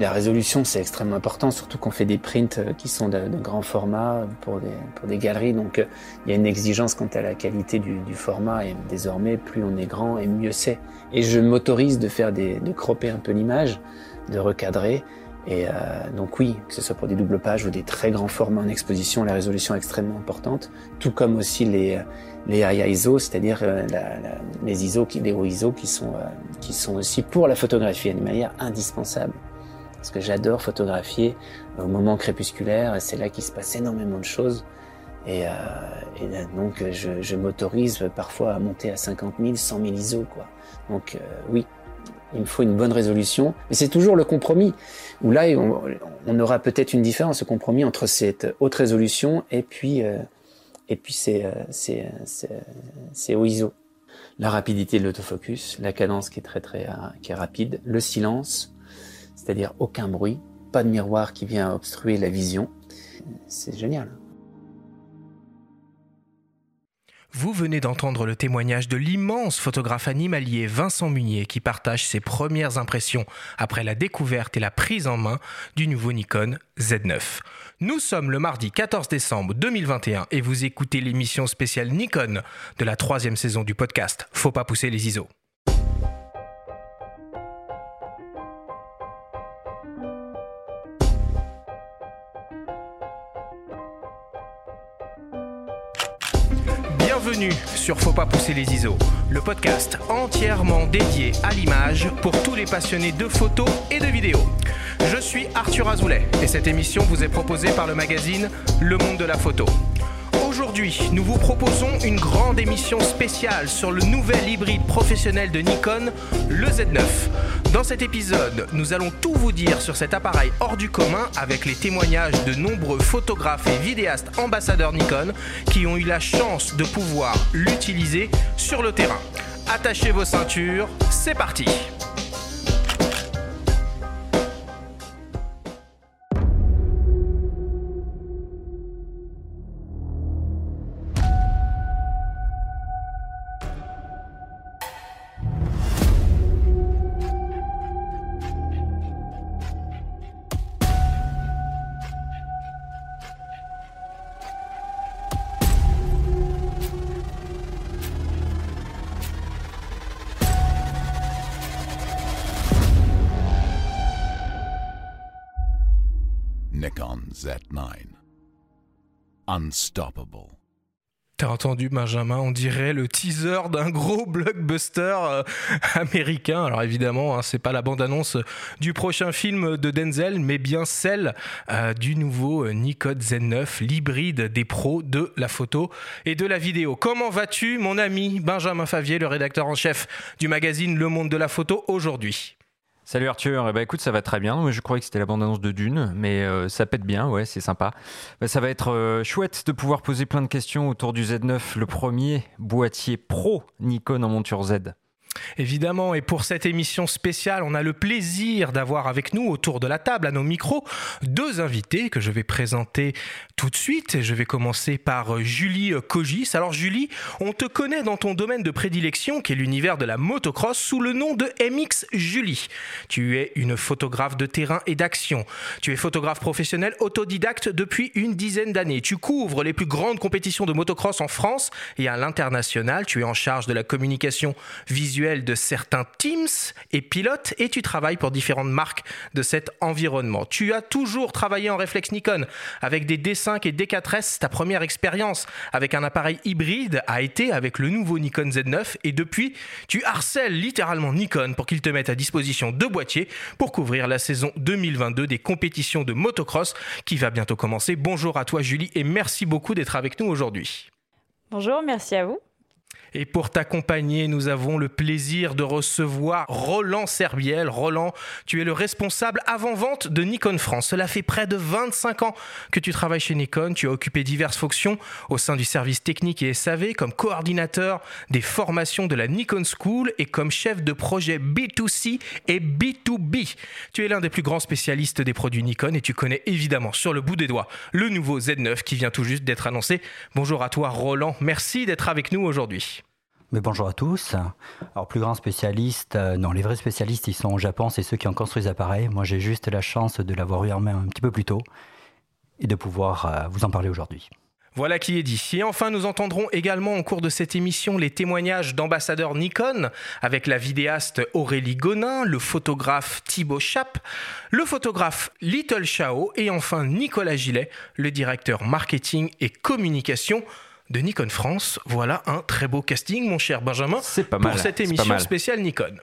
La résolution, c'est extrêmement important, surtout qu'on fait des prints euh, qui sont de, de grand format pour des, galeries. Donc, euh, il y a une exigence quant à la qualité du, format. Et désormais, plus on est grand, et mieux c'est. Et je m'autorise de faire de cropper un peu l'image, de recadrer. Et euh, donc oui, que ce soit pour des doubles pages ou des très grands formats en exposition, la résolution est extrêmement importante. Tout comme aussi les les ISO, c'est-à-dire les ISO, les hauts ISO qui sont qui sont aussi pour la photographie animalière indispensables parce que j'adore photographier au moment crépusculaire c'est là qu'il se passe énormément de choses. Et, euh, donc je, m'autorise parfois à monter à 50 000, 100 000 ISO quoi. Donc euh, oui, il me faut une bonne résolution, mais c'est toujours le compromis. Où là on, aura peut-être une différence, ce compromis entre cette haute résolution et puis euh, et puis c'est euh, c'est c'est au ISO. La rapidité de l'autofocus, la cadence qui est très très qui est rapide, le silence c'est-à-dire aucun bruit, pas de miroir qui vient obstruer la vision. C'est génial. Vous venez d'entendre le témoignage de l'immense photographe animalier Vincent Munier qui partage ses premières impressions après la découverte et la prise en main du nouveau Nikon Z9. Nous sommes le mardi 14 décembre 2021 et vous écoutez l'émission spéciale Nikon de la troisième saison du podcast Faut pas pousser les ISO. Bienvenue sur Faut pas pousser les ISO, le podcast entièrement dédié à l'image pour tous les passionnés de photos et de vidéos. Je suis Arthur Azoulay et cette émission vous est proposée par le magazine Le Monde de la Photo. Aujourd'hui, nous vous proposons une grande émission spéciale sur le nouvel hybride professionnel de Nikon, le Z9. Dans cet épisode, nous allons tout vous dire sur cet appareil hors du commun avec les témoignages de nombreux photographes et vidéastes ambassadeurs Nikon qui ont eu la chance de pouvoir l'utiliser sur le terrain. Attachez vos ceintures, c'est parti Z9. Unstoppable. T'as entendu Benjamin, on dirait le teaser d'un gros blockbuster euh, américain. Alors évidemment, hein, c'est pas la bande-annonce du prochain film de Denzel, mais bien celle euh, du nouveau euh, Nikon Z9, l'hybride des pros de la photo et de la vidéo. Comment vas-tu, mon ami Benjamin Favier, le rédacteur en chef du magazine Le Monde de la Photo aujourd'hui? Salut Arthur, eh ben, écoute ça va très bien, je croyais que c'était la de Dune, mais euh, ça pète bien, ouais c'est sympa. Ben, ça va être euh, chouette de pouvoir poser plein de questions autour du Z9, le premier boîtier pro Nikon en monture Z. Évidemment, et pour cette émission spéciale, on a le plaisir d'avoir avec nous autour de la table, à nos micros, deux invités que je vais présenter tout de suite. Je vais commencer par Julie Cogis. Alors Julie, on te connaît dans ton domaine de prédilection, qui est l'univers de la motocross, sous le nom de MX Julie. Tu es une photographe de terrain et d'action. Tu es photographe professionnel autodidacte depuis une dizaine d'années. Tu couvres les plus grandes compétitions de motocross en France et à l'international. Tu es en charge de la communication visuelle de certains teams et pilotes et tu travailles pour différentes marques de cet environnement. Tu as toujours travaillé en réflexe Nikon avec des D5 et D4S. Ta première expérience avec un appareil hybride a été avec le nouveau Nikon Z9 et depuis, tu harcèles littéralement Nikon pour qu'il te mette à disposition deux boîtiers pour couvrir la saison 2022 des compétitions de motocross qui va bientôt commencer. Bonjour à toi Julie et merci beaucoup d'être avec nous aujourd'hui. Bonjour, merci à vous. Et pour t'accompagner, nous avons le plaisir de recevoir Roland Serbiel. Roland, tu es le responsable avant-vente de Nikon France. Cela fait près de 25 ans que tu travailles chez Nikon. Tu as occupé diverses fonctions au sein du service technique et SAV comme coordinateur des formations de la Nikon School et comme chef de projet B2C et B2B. Tu es l'un des plus grands spécialistes des produits Nikon et tu connais évidemment sur le bout des doigts le nouveau Z9 qui vient tout juste d'être annoncé. Bonjour à toi Roland, merci d'être avec nous aujourd'hui. Mais bonjour à tous. Alors, plus grand spécialiste, euh, non, les vrais spécialistes, ils sont au Japon, c'est ceux qui ont construit les appareils. Moi, j'ai juste la chance de l'avoir eu en main un petit peu plus tôt et de pouvoir euh, vous en parler aujourd'hui. Voilà qui est dit. Et enfin, nous entendrons également au cours de cette émission les témoignages d'ambassadeurs Nikon avec la vidéaste Aurélie Gonin, le photographe Thibaut Chap, le photographe Little Chao et enfin Nicolas Gillet, le directeur marketing et communication de Nikon France. Voilà un très beau casting, mon cher Benjamin, C'est pas pour cette émission spéciale Nikon.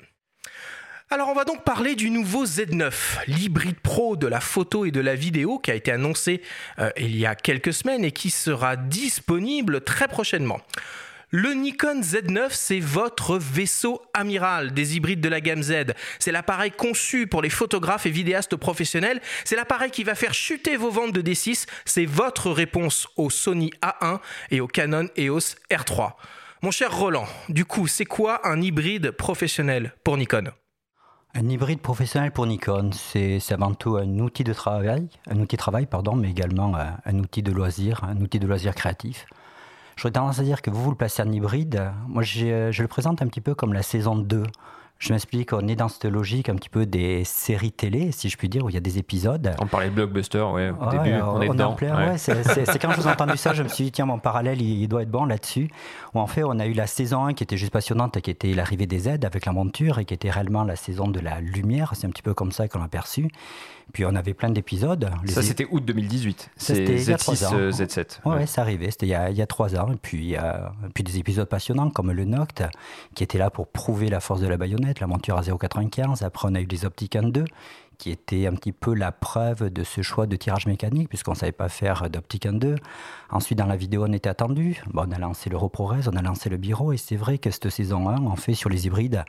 Alors on va donc parler du nouveau Z9, l'hybride pro de la photo et de la vidéo qui a été annoncé euh, il y a quelques semaines et qui sera disponible très prochainement. Le Nikon Z9, c'est votre vaisseau amiral des hybrides de la gamme Z. C'est l'appareil conçu pour les photographes et vidéastes professionnels. C'est l'appareil qui va faire chuter vos ventes de D6. C'est votre réponse au Sony A1 et au Canon EOS R3. Mon cher Roland, du coup, c'est quoi un hybride professionnel pour Nikon? Un hybride professionnel pour Nikon, c'est avant tout un outil de travail, un outil de travail, pardon, mais également euh, un outil de loisir, un outil de loisir créatif. J'aurais tendance à dire que vous, vous le placez en hybride. Moi, j'ai- je le présente un petit peu comme la saison 2. Je m'explique, on est dans cette logique un petit peu des séries télé, si je puis dire, où il y a des épisodes. On parlait de blockbuster, ouais, au Ouais, début, on, on est dedans. en plein, ouais. ouais, c'est quand je vous ai entendu ça, je me suis dit, tiens, mon parallèle, il, il doit être bon là-dessus. Où en fait, on a eu la saison 1 qui était juste passionnante, qui était l'arrivée des Z avec la monture et qui était réellement la saison de la lumière. C'est un petit peu comme ça qu'on l'a perçu. Puis on avait plein d'épisodes. Les- Ça, c'était août 2018. Ça, C'est c'était il y a trois Z6, ans. euh, Z7. Ouais, ouais. c'est arrivé. C'était il, y a- il y a trois ans. Et puis, euh, puis des épisodes passionnants comme le Noct, qui était là pour prouver la force de la baïonnette, la monture à 0,95. Après, on a eu les optiques 1.2, qui était un petit peu la preuve de ce choix de tirage mécanique, puisqu'on ne savait pas faire d'optique 1.2. Ensuite, dans la vidéo, on était attendu. Bon, on a lancé le RoProRes, on a lancé le Biro. Et c'est vrai que cette saison 1, en fait, sur les hybrides,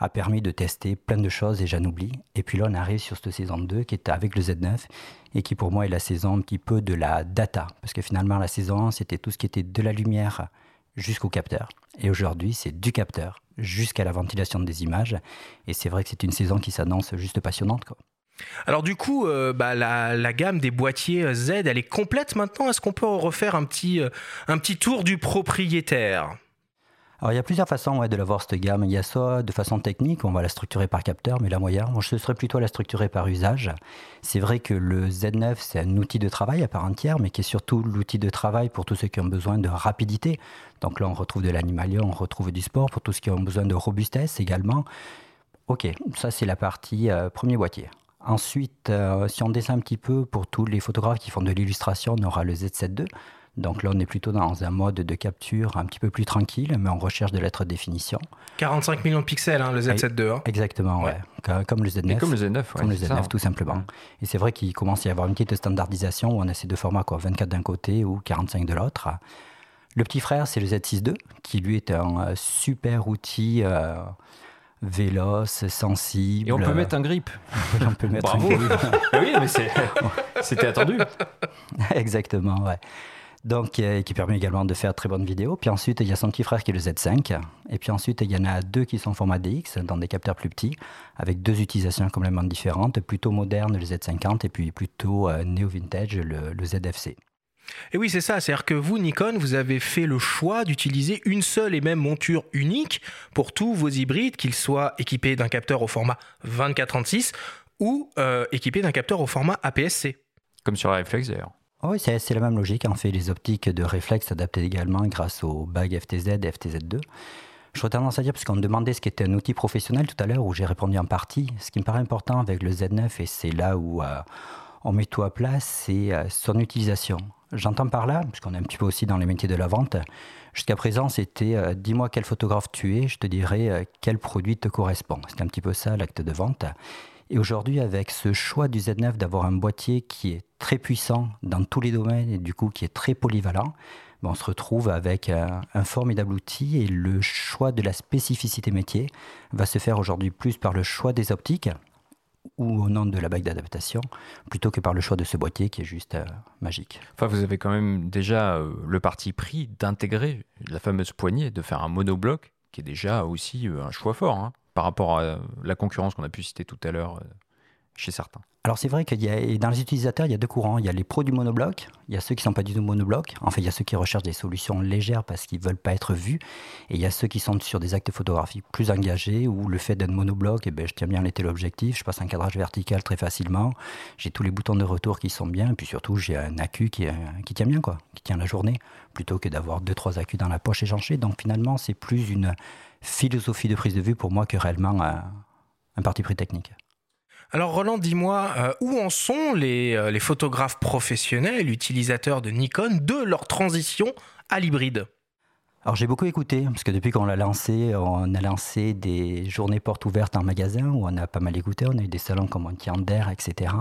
a permis de tester plein de choses et j'en oublie. Et puis là, on arrive sur cette saison 2 qui est avec le Z9 et qui pour moi est la saison un petit peu de la data. Parce que finalement, la saison 1, c'était tout ce qui était de la lumière jusqu'au capteur. Et aujourd'hui, c'est du capteur jusqu'à la ventilation des images. Et c'est vrai que c'est une saison qui s'annonce juste passionnante. Quoi. Alors du coup, euh, bah, la, gamme des boîtiers euh, Z, elle est complète maintenant. Est-ce qu'on peut refaire un petit, euh, un petit tour du propriétaire? Alors, il y a plusieurs façons ouais, de la voir, cette gamme. Il y a soit de façon technique, on va la structurer par capteur, mais la moyenne, moi, je serais plutôt la structurer par usage. C'est vrai que le Z9, c'est un outil de travail à part entière, mais qui est surtout l'outil de travail pour tous ceux qui ont besoin de rapidité. Donc là, on retrouve de l'animalia, on retrouve du sport, pour tous ceux qui ont besoin de robustesse également. Ok, ça, c'est la partie euh, premier boîtier. Ensuite, euh, si on descend un petit peu, pour tous les photographes qui font de l'illustration, on aura le Z7 II. Donc là, on est plutôt dans un mode de capture un petit peu plus tranquille, mais on recherche de haute définition. 45 millions de pixels, hein, le Z7 II. hein. Exactement, ouais. Ouais. Comme- Comme le Z9. Et comme le Z9, ouais, Comme le c'est Z9, ça, hein. tout simplement. Et c'est vrai qu'il commence à y avoir une petite standardisation où on a ces deux formats, quoi, 24 d'un côté ou 45 de l'autre. Le petit frère, c'est le Z6 II, qui lui est un euh, super outil euh, véloce, sensible. Et on peut mettre un grip. on peut mettre Bravo. un grip. oui, mais c'est- c'était attendu. Exactement, ouais. Donc, euh, qui permet également de faire de très bonnes vidéos. Puis ensuite, il y a son petit frère qui est le Z5. Et puis ensuite, il y en a deux qui sont en format DX, dans des capteurs plus petits, avec deux utilisations complètement différentes. Plutôt moderne, le Z50, et puis plutôt euh, néo-vintage, le, le ZFC. Et oui, c'est ça. C'est-à-dire que vous, Nikon, vous avez fait le choix d'utiliser une seule et même monture unique pour tous vos hybrides, qu'ils soient équipés d'un capteur au format 24-36 ou euh, équipés d'un capteur au format APS-C. Comme sur la réflexe d'ailleurs. Ah Oui, c'est c'est la même logique. On fait les optiques de réflexe s'adaptent également grâce au bag FTZ et FTZ2. Je tendance à dire, puisqu'on me demandait ce qu'était un outil professionnel tout à l'heure, où j'ai répondu en partie, ce qui me paraît important avec le Z9, et c'est là où euh, on met tout à place, c'est euh, son utilisation. J'entends par là, puisqu'on est un petit peu aussi dans les métiers de la vente, jusqu'à présent, c'était euh, dis-moi quel photographe tu es, je te dirai quel produit te correspond. C'était un petit peu ça l'acte de vente. Et aujourd'hui, avec ce choix du Z9 d'avoir un boîtier qui est très puissant dans tous les domaines et du coup qui est très polyvalent, ben, on se retrouve avec un, formidable outil et le choix de la spécificité métier va se faire aujourd'hui plus par le choix des optiques ou au nom de la bague d'adaptation, plutôt que par le choix de ce boîtier qui est juste euh, magique. Enfin, vous avez quand même déjà euh, le parti pris d'intégrer la fameuse poignée, de faire un monobloc, qui est déjà aussi euh, un choix fort hein, par rapport à la concurrence qu'on a pu citer tout à l'heure euh, chez certains. Alors c'est vrai qu'il y a, dans les utilisateurs, il y a deux courants. Il y a les pros du monobloc, il y a ceux qui ne sont pas du tout monobloc. En fait, il y a ceux qui recherchent des solutions légères parce qu'ils ne veulent pas être vus. Et il y a ceux qui sont sur des actes photographiques plus engagés où le fait d'être monobloc, eh ben, je tiens bien les téléobjectifs, je passe un cadrage vertical très facilement, j'ai tous les boutons de retour qui sont bien, et puis surtout j'ai un accu qui, qui tient bien, quoi, qui tient la journée, plutôt que d'avoir deux, trois accus dans la poche échangés. Donc finalement, c'est plus une philosophie de prise de vue pour moi que réellement un, un parti pris technique. Alors Roland, dis-moi, euh, où en sont les, euh, les, photographes professionnels, utilisateurs de Nikon, de leur transition à l'hybride? Alors j'ai beaucoup écouté, parce que depuis qu'on l'a lancé, on a lancé des journées portes ouvertes en magasin, où on a pas mal écouté, on a eu des salons comme Antiander, etc.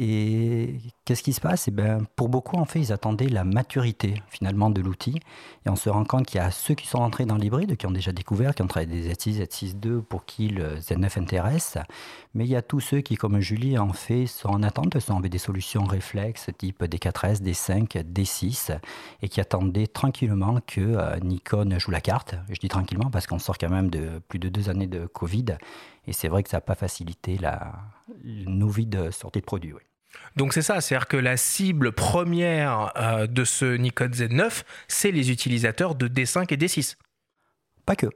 Et qu'est-ce qui se passe? Eh ben, Pour beaucoup, en fait, ils attendaient la maturité finalement de l'outil. Et on se rend compte qu'il y a ceux qui sont entrés dans l'hybride, qui ont déjà découvert, qui ont travaillé des Z6, Z6 II, pour qui le Z9 intéresse. Mais il y a tous ceux qui, comme Julie, en fait, sont en attente, sont avec des solutions réflexes type D4S, D5, D6, et qui attendaient tranquillement que euh, Nikon joue la carte. Je dis tranquillement parce qu'on sort quand même de plus de deux années de Covid. Et c'est vrai que ça n'a pas facilité la, nos vies de sortie de produits. Donc c'est ça, c'est-à-dire que la cible première euh, de ce Nikon Z9, c'est les utilisateurs de D5 et D6. Pas que.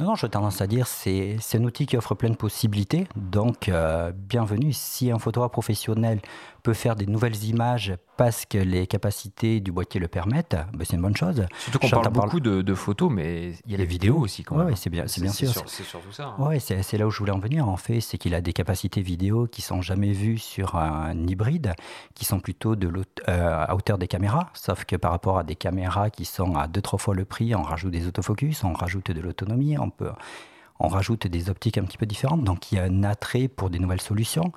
Non, non, j'ai tendance à dire c'est c'est un outil qui offre plein de possibilités. Donc, euh, bienvenue. Si un photographe professionnel peut faire des nouvelles images parce que les capacités du boîtier le permettent, ben c'est une bonne chose. Surtout qu'on parle beaucoup de, photos, mais il y a les vidéos aussi quand même. Oui, c'est bien, c'est bien sûr. C'est surtout ça. Hein. Ouais, c'est là où je voulais en venir. En fait, c'est qu'il a des capacités vidéo qui sont jamais vues sur un hybride, qui sont plutôt de euh, à hauteur des caméras. Sauf que par rapport à des caméras qui sont à deux trois fois le prix, on rajoute des autofocus, on rajoute de l'autonomie, on peut on rajoute des optiques un petit peu différentes. Donc il y a un attrait pour des nouvelles solutions.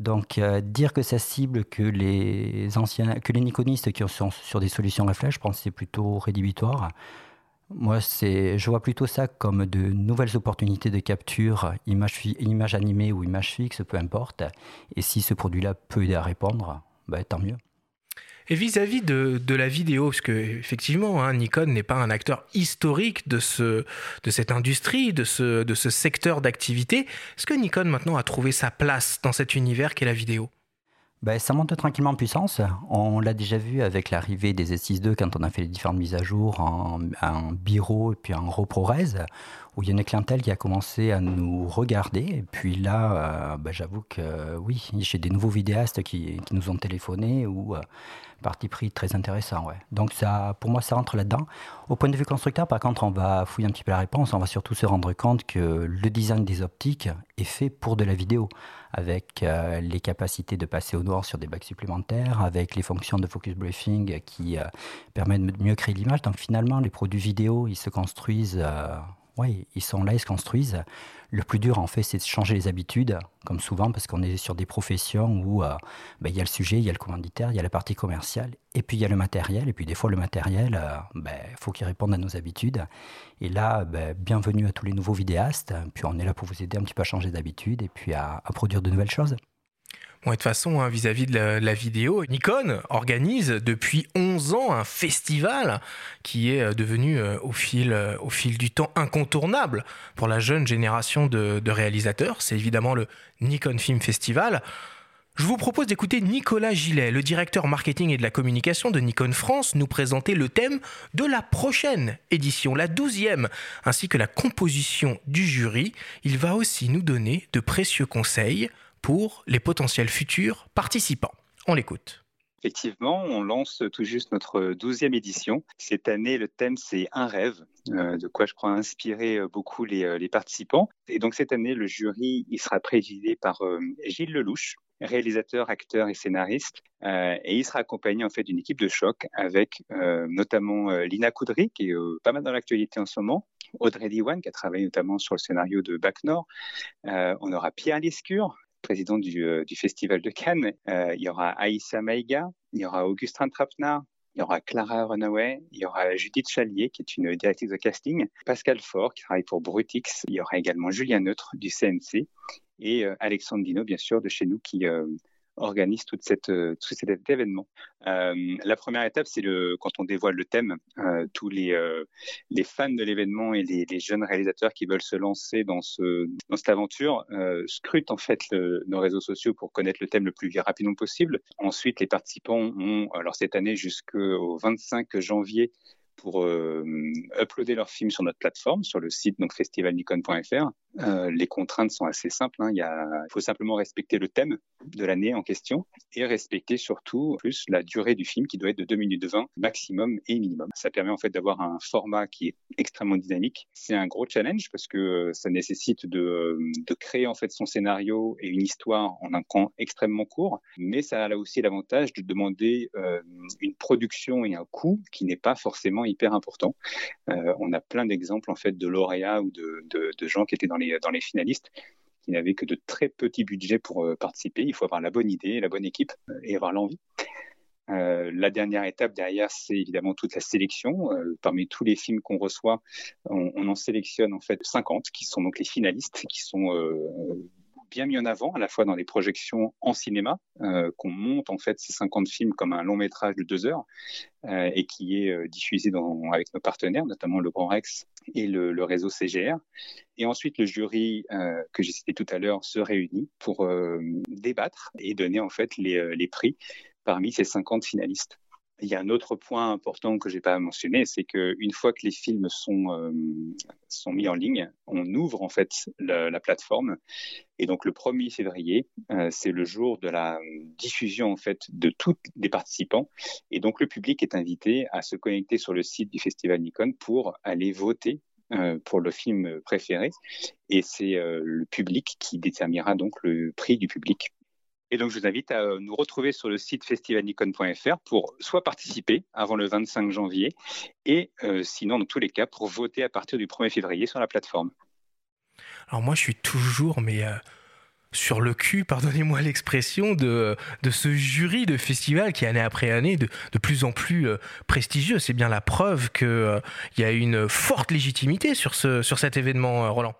Donc euh, dire que ça cible que les anciens, que les Nikonistes qui sont sur des solutions réflexes, je pense que c'est plutôt rédhibitoire. Moi, c'est, je vois plutôt ça comme de nouvelles opportunités de capture, image, image animée ou image fixe, peu importe. Et si ce produit-là peut aider à répondre, bah, tant mieux. Et vis-à-vis de, la vidéo, parce que effectivement, hein, Nikon n'est pas un acteur historique de, ce, de cette industrie, de ce, de ce secteur d'activité, est-ce que Nikon maintenant a trouvé sa place dans cet univers qu'est la vidéo? Ben, ça monte tranquillement en puissance. On l'a déjà vu avec l'arrivée des S6 II quand on a fait les différentes mises à jour en, en Biro et puis en RoProRes, où il y a une clientèle qui a commencé à nous regarder. Et puis là, euh, ben, j'avoue que oui, j'ai des nouveaux vidéastes qui, nous ont téléphoné ou euh, parti pris très intéressant. Donc ça, pour moi, ça rentre là-dedans. Au point de vue constructeur, par contre, on va fouiller un petit peu la réponse. On va surtout se rendre compte que le design des optiques est fait pour de la vidéo, avec euh, les capacités de passer au noir sur des bacs supplémentaires, avec les fonctions de focus briefing qui euh, permettent de mieux créer l'image. Donc finalement, les produits vidéo, ils se construisent. Oui, ils sont là, ils se construisent. Le plus dur, en fait, c'est de changer les habitudes, comme souvent, parce qu'on est sur des professions où euh, ben, il y a le sujet, il y a le commanditaire, il y a la partie commerciale, et puis il y a le matériel. Et puis des fois, le matériel, euh, ben, faut qu'il réponde à nos habitudes. Et là, ben, bienvenue à tous les nouveaux vidéastes. Puis on est là pour vous aider un petit peu à changer d'habitude et puis à produire de nouvelles choses de toute façon, hein, vis-à-vis de la, vidéo, Nikon organise depuis 11 ans un festival qui est euh, devenu euh, au, fil, euh, au fil du temps incontournable pour la jeune génération de, de réalisateurs. C'est évidemment le Nikon Film Festival. Je vous propose d'écouter Nicolas Gillet, le directeur marketing et de la communication de Nikon France, nous présenter le thème de la prochaine édition, la douzième, ainsi que la composition du jury. Il va aussi nous donner de précieux conseils pour les potentiels futurs participants. On l'écoute. Effectivement, on lance tout juste notre douzième édition. Cette année, le thème, c'est un rêve, euh, de quoi je crois inspirer euh, beaucoup euh, les, participants. Et donc cette année, le jury, il sera présidé par Gilles Lelouch, réalisateur, acteur et scénariste. et il sera accompagné en fait d'une équipe de choc avec notamment Lina Coudry, qui est pas mal dans l'actualité en ce moment, Audrey Diwan, qui a travaillé notamment sur le scénario de Bac Nord. on aura Pierre Lescure, président euh, du, Festival de Cannes. Euh, il y aura Aïssa Maïga, il y aura Augustin Trapnard, il y aura Clara Runaway, il y aura Judith Chalier, qui est une directrice de casting, Pascal Faure, qui travaille pour Brutix, il y aura également Julien Neutre du CNC, et euh, Alexandre Dino, bien sûr, de chez nous, qui organise toute cette, tout cet événement. la première étape, c'est le, quand on dévoile le thème, tous les, les fans de l'événement et les, les, jeunes réalisateurs qui veulent se lancer dans, ce, dans cette aventure scrutent en fait nos réseaux sociaux pour connaître le thème le plus rapidement possible. Ensuite, les participants ont, alors cette année jusqu'au 25 janvier, pour euh, uploader leur film sur notre plateforme, sur le site donc festivalnicon.fr. Euh, les contraintes sont assez simples. Hein. Il, faut simplement respecter le thème de l'année en question et respecter surtout plus la durée du film qui doit être de 2 minutes de 20 maximum et minimum. Ça permet en fait d'avoir un format qui est extrêmement dynamique. C'est un gros challenge parce que ça nécessite de, créer en fait son scénario et une histoire en un temps extrêmement court, mais ça a aussi l'avantage de demander euh, une production et un coût qui n'est pas forcément hyper important. Euh, on a plein d'exemples en fait de lauréats ou de, de gens qui étaient dans les, dans les finalistes qui n'avaient que de très petits budgets pour euh, participer. Il faut avoir la bonne idée, la bonne équipe euh, et avoir l'envie. Euh, la dernière étape derrière, c'est évidemment toute la sélection. Euh, parmi tous les films qu'on reçoit, on, en sélectionne en fait 50 qui sont donc les finalistes, qui sont euh, bien mis en avant, à la fois dans les projections en cinéma, euh, qu'on monte en fait ces 50 films comme un long métrage de deux heures euh, et qui est euh, diffusé avec nos partenaires, notamment le Grand Rex et le, réseau CGR. Et ensuite, le jury euh, que j'ai cité tout à l'heure se réunit pour euh, débattre et donner en fait les, les prix parmi ces 50 finalistes. Il y a un autre point important que j'ai pas mentionné, c'est qu'une fois que les films sont euh, sont mis en ligne, on ouvre en fait la, la plateforme. Et donc le 1er février, euh, c'est le jour de la diffusion en fait de tous les participants. Et donc le public est invité à se connecter sur le site du Festival Nikon pour aller voter euh, pour le film préféré. Et c'est euh, le public qui déterminera donc le prix du public. Et donc, je vous invite à nous retrouver sur le site festivalnicon.fr pour soit participer avant le 25 janvier et euh, sinon, dans tous les cas, pour voter à partir du 1er février sur la plateforme. Alors moi, je suis toujours, mais euh, sur le cul, pardonnez-moi l'expression, de, ce jury de festival qui, année après année, de, de plus en plus euh, prestigieux. C'est bien la preuve qu'il euh, y a une forte légitimité sur, sur cet événement, euh, Roland.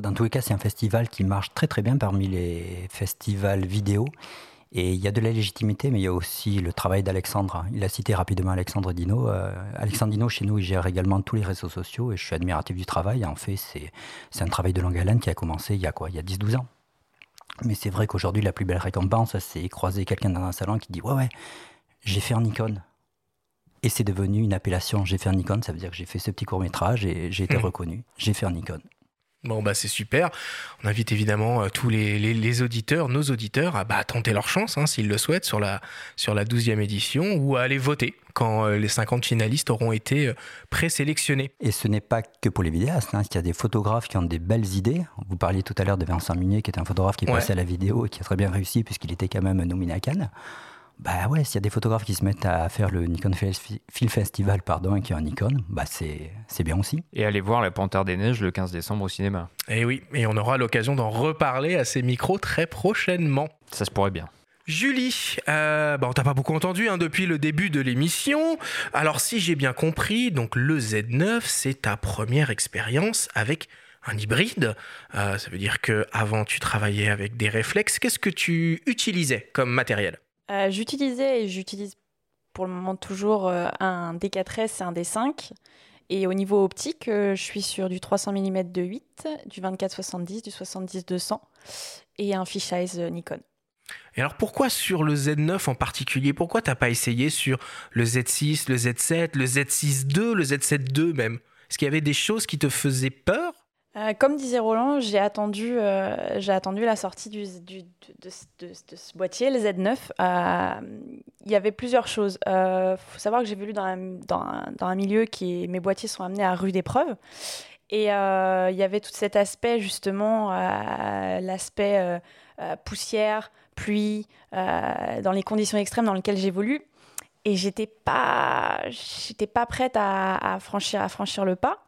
Dans tous les cas, c'est un festival qui marche très très bien parmi les festivals vidéo. Et il y a de la légitimité, mais il y a aussi le travail d'Alexandre. Il a cité rapidement Alexandre Dino. Euh, Alexandre Dino, chez nous, il gère également tous les réseaux sociaux et je suis admiratif du travail. En fait, c'est, un travail de longue haleine qui a commencé il y a quoi? Il y a 10-12 ans. Mais c'est vrai qu'aujourd'hui, la plus belle récompense, c'est croiser quelqu'un dans un salon qui dit Ouais, ouais, j'ai fait un Nikon. Et c'est devenu une appellation. J'ai fait un Nikon, ça veut dire que j'ai fait ce petit court métrage et j'ai été Mmh. reconnu. J'ai fait un Nikon. Bon, bah c'est super. On invite évidemment euh, tous les, les- les auditeurs, nos auditeurs, à bah, tenter leur chance, hein, s'ils le souhaitent, sur la, sur la 12e édition ou à aller voter quand euh, les 50 finalistes auront été euh, présélectionnés. Et ce n'est pas que pour les vidéastes. Hein. Il y a des photographes qui ont des belles idées. Vous parliez tout à l'heure de Vincent Munier, qui est un photographe qui est Ouais. passé à la vidéo et qui a très bien réussi puisqu'il était quand même nominé à Cannes. Bah ouais, s'il y a des photographes qui se mettent à faire le Nikon Film Festival, pardon, et qui ont un Nikon, bah c'est c'est bien aussi. Et allez voir La Panthère des Neiges le 15 décembre au cinéma. Et Eh oui, et on aura l'occasion d'en reparler à ces micros très prochainement. Ça se pourrait bien. Julie, euh, bah, on t'a pas beaucoup entendu hein, depuis le début de l'émission. Alors si j'ai bien compris, donc le Z9, c'est ta première expérience avec un hybride. Euh, ça veut dire que avant tu travaillais avec des réflexes. Qu'est-ce que tu utilisais comme matériel? Euh, J'utilisais et j'utilise pour le moment toujours euh, un D4S et un D5. Et au niveau optique, euh, je suis sur du 300 mm de 8, du 24-70, du 70-200 et un fisheye Nikon. Et alors pourquoi sur le Z9 en particulier Pourquoi t'as pas essayé sur le Z6, le Z7, le Z6 II, le Z7 II même? Est-ce qu'il y avait des choses qui te faisaient peur Euh, comme disait Roland, j'ai attendu, euh, la sortie de, ce boîtier, le Z9. Euh, Il y avait plusieurs choses. Il faut savoir que j'ai voulu dans un, milieu qui mes boîtiers sont amenés à rude épreuve. Et il y avait tout cet aspect, justement, l'aspect poussière, pluie, dans les conditions extrêmes dans lesquelles j'évolue. Et j'étais pas, pas prête à franchir le pas.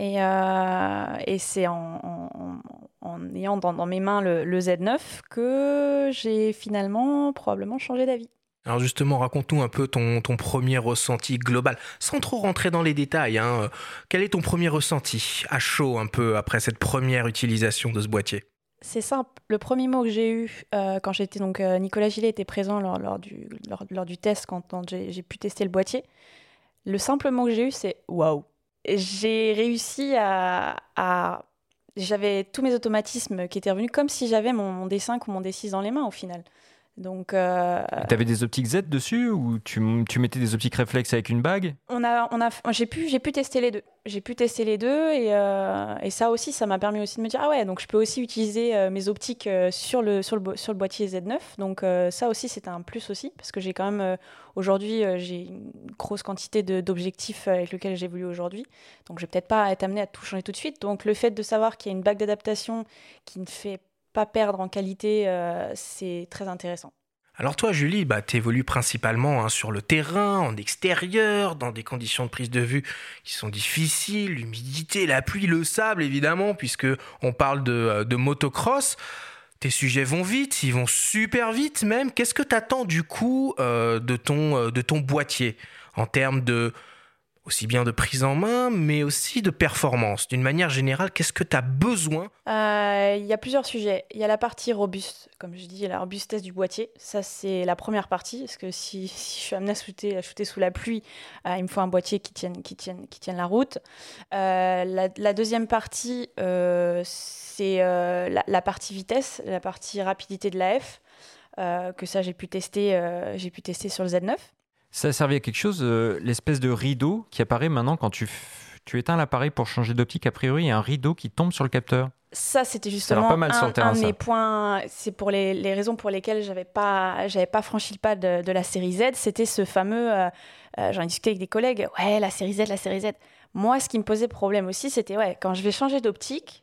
Et, euh, et c'est en, en- en ayant dans, dans mes mains le, le Z9 que j'ai finalement probablement changé d'avis. Alors justement, raconte-nous un peu ton, ton premier ressenti global, sans trop rentrer dans les détails. hein. Quel est ton premier ressenti à chaud un peu après cette première utilisation de ce boîtier? C'est simple. Le premier mot que j'ai eu euh, quand j'étais donc euh, Nicolas Gillet était présent lors, lors du, lors, lors du test quand, quand j'ai j'ai pu tester le boîtier. Le simple mot que j'ai eu c'est waouh. J'ai réussi à, j'avais tous mes automatismes qui étaient revenus comme si j'avais mon, mon D5 ou mon D6 dans les mains au final. Donc euh, T'avais des optiques Z dessus ou tu, tu mettais des optiques réflexes avec une bague? On a, on a, j'ai pu, j'ai pu tester les deux. J'ai pu tester les deux et, euh, et ça aussi, ça m'a permis aussi de me dire ah ouais, donc je peux aussi utiliser euh, mes optiques euh, sur le sur le sur le boîtier Z9. Donc euh, ça aussi, c'était un plus aussi parce que j'ai quand même aujourd'hui j'ai une grosse quantité d'objectifs avec lesquels j'évolue aujourd'hui. Donc je vais peut-être pas être amené à tout changer tout de suite. Donc le fait de savoir qu'il y a une bague d'adaptation qui ne fait pas perdre en qualité, euh, c'est très intéressant. Alors toi, Julie, bah, tu évolues principalement hein, sur le terrain, en extérieur, dans des conditions de prise de vue qui sont difficiles, l'humidité, la pluie, le sable, évidemment, puisque on parle de, euh, motocross. Tes sujets vont vite, ils vont super vite même. Qu'est-ce que tu attends du coup euh, de, ton, de ton boîtier en termes de aussi bien de prise en main, mais aussi de performance D'une manière générale, qu'est-ce que tu as besoin? Euh, Il y a plusieurs sujets. Il y a la partie robuste, comme je dis, la robustesse du boîtier. Ça, c'est la première partie. Parce que si, je suis amenée à shooter, à shooter sous la pluie, euh, il me faut un boîtier qui tienne, qui tienne, qui tienne la route. Euh, la, la deuxième partie, c'est la, la partie vitesse, la partie rapidité de l'AF. Euh, que ça, j'ai pu, tester, j'ai pu tester sur le Z9. Ça a servi à quelque chose, euh, l'espèce de rideau qui apparaît maintenant quand tu, tu éteins l'appareil pour changer d'optique. A priori, il y a un rideau qui tombe sur le capteur. Ça, c'était justement pas mal un, terrain, un de ça. mes points. C'est pour les, les raisons pour lesquelles j'avais pas, j'avais pas franchi le pas de, de la série Z. C'était ce fameux. euh, euh, J'en ai discuté avec des collègues. Ouais, la série Z, la série Z. Moi, ce qui me posait problème aussi, c'était ouais, quand je vais changer d'optique,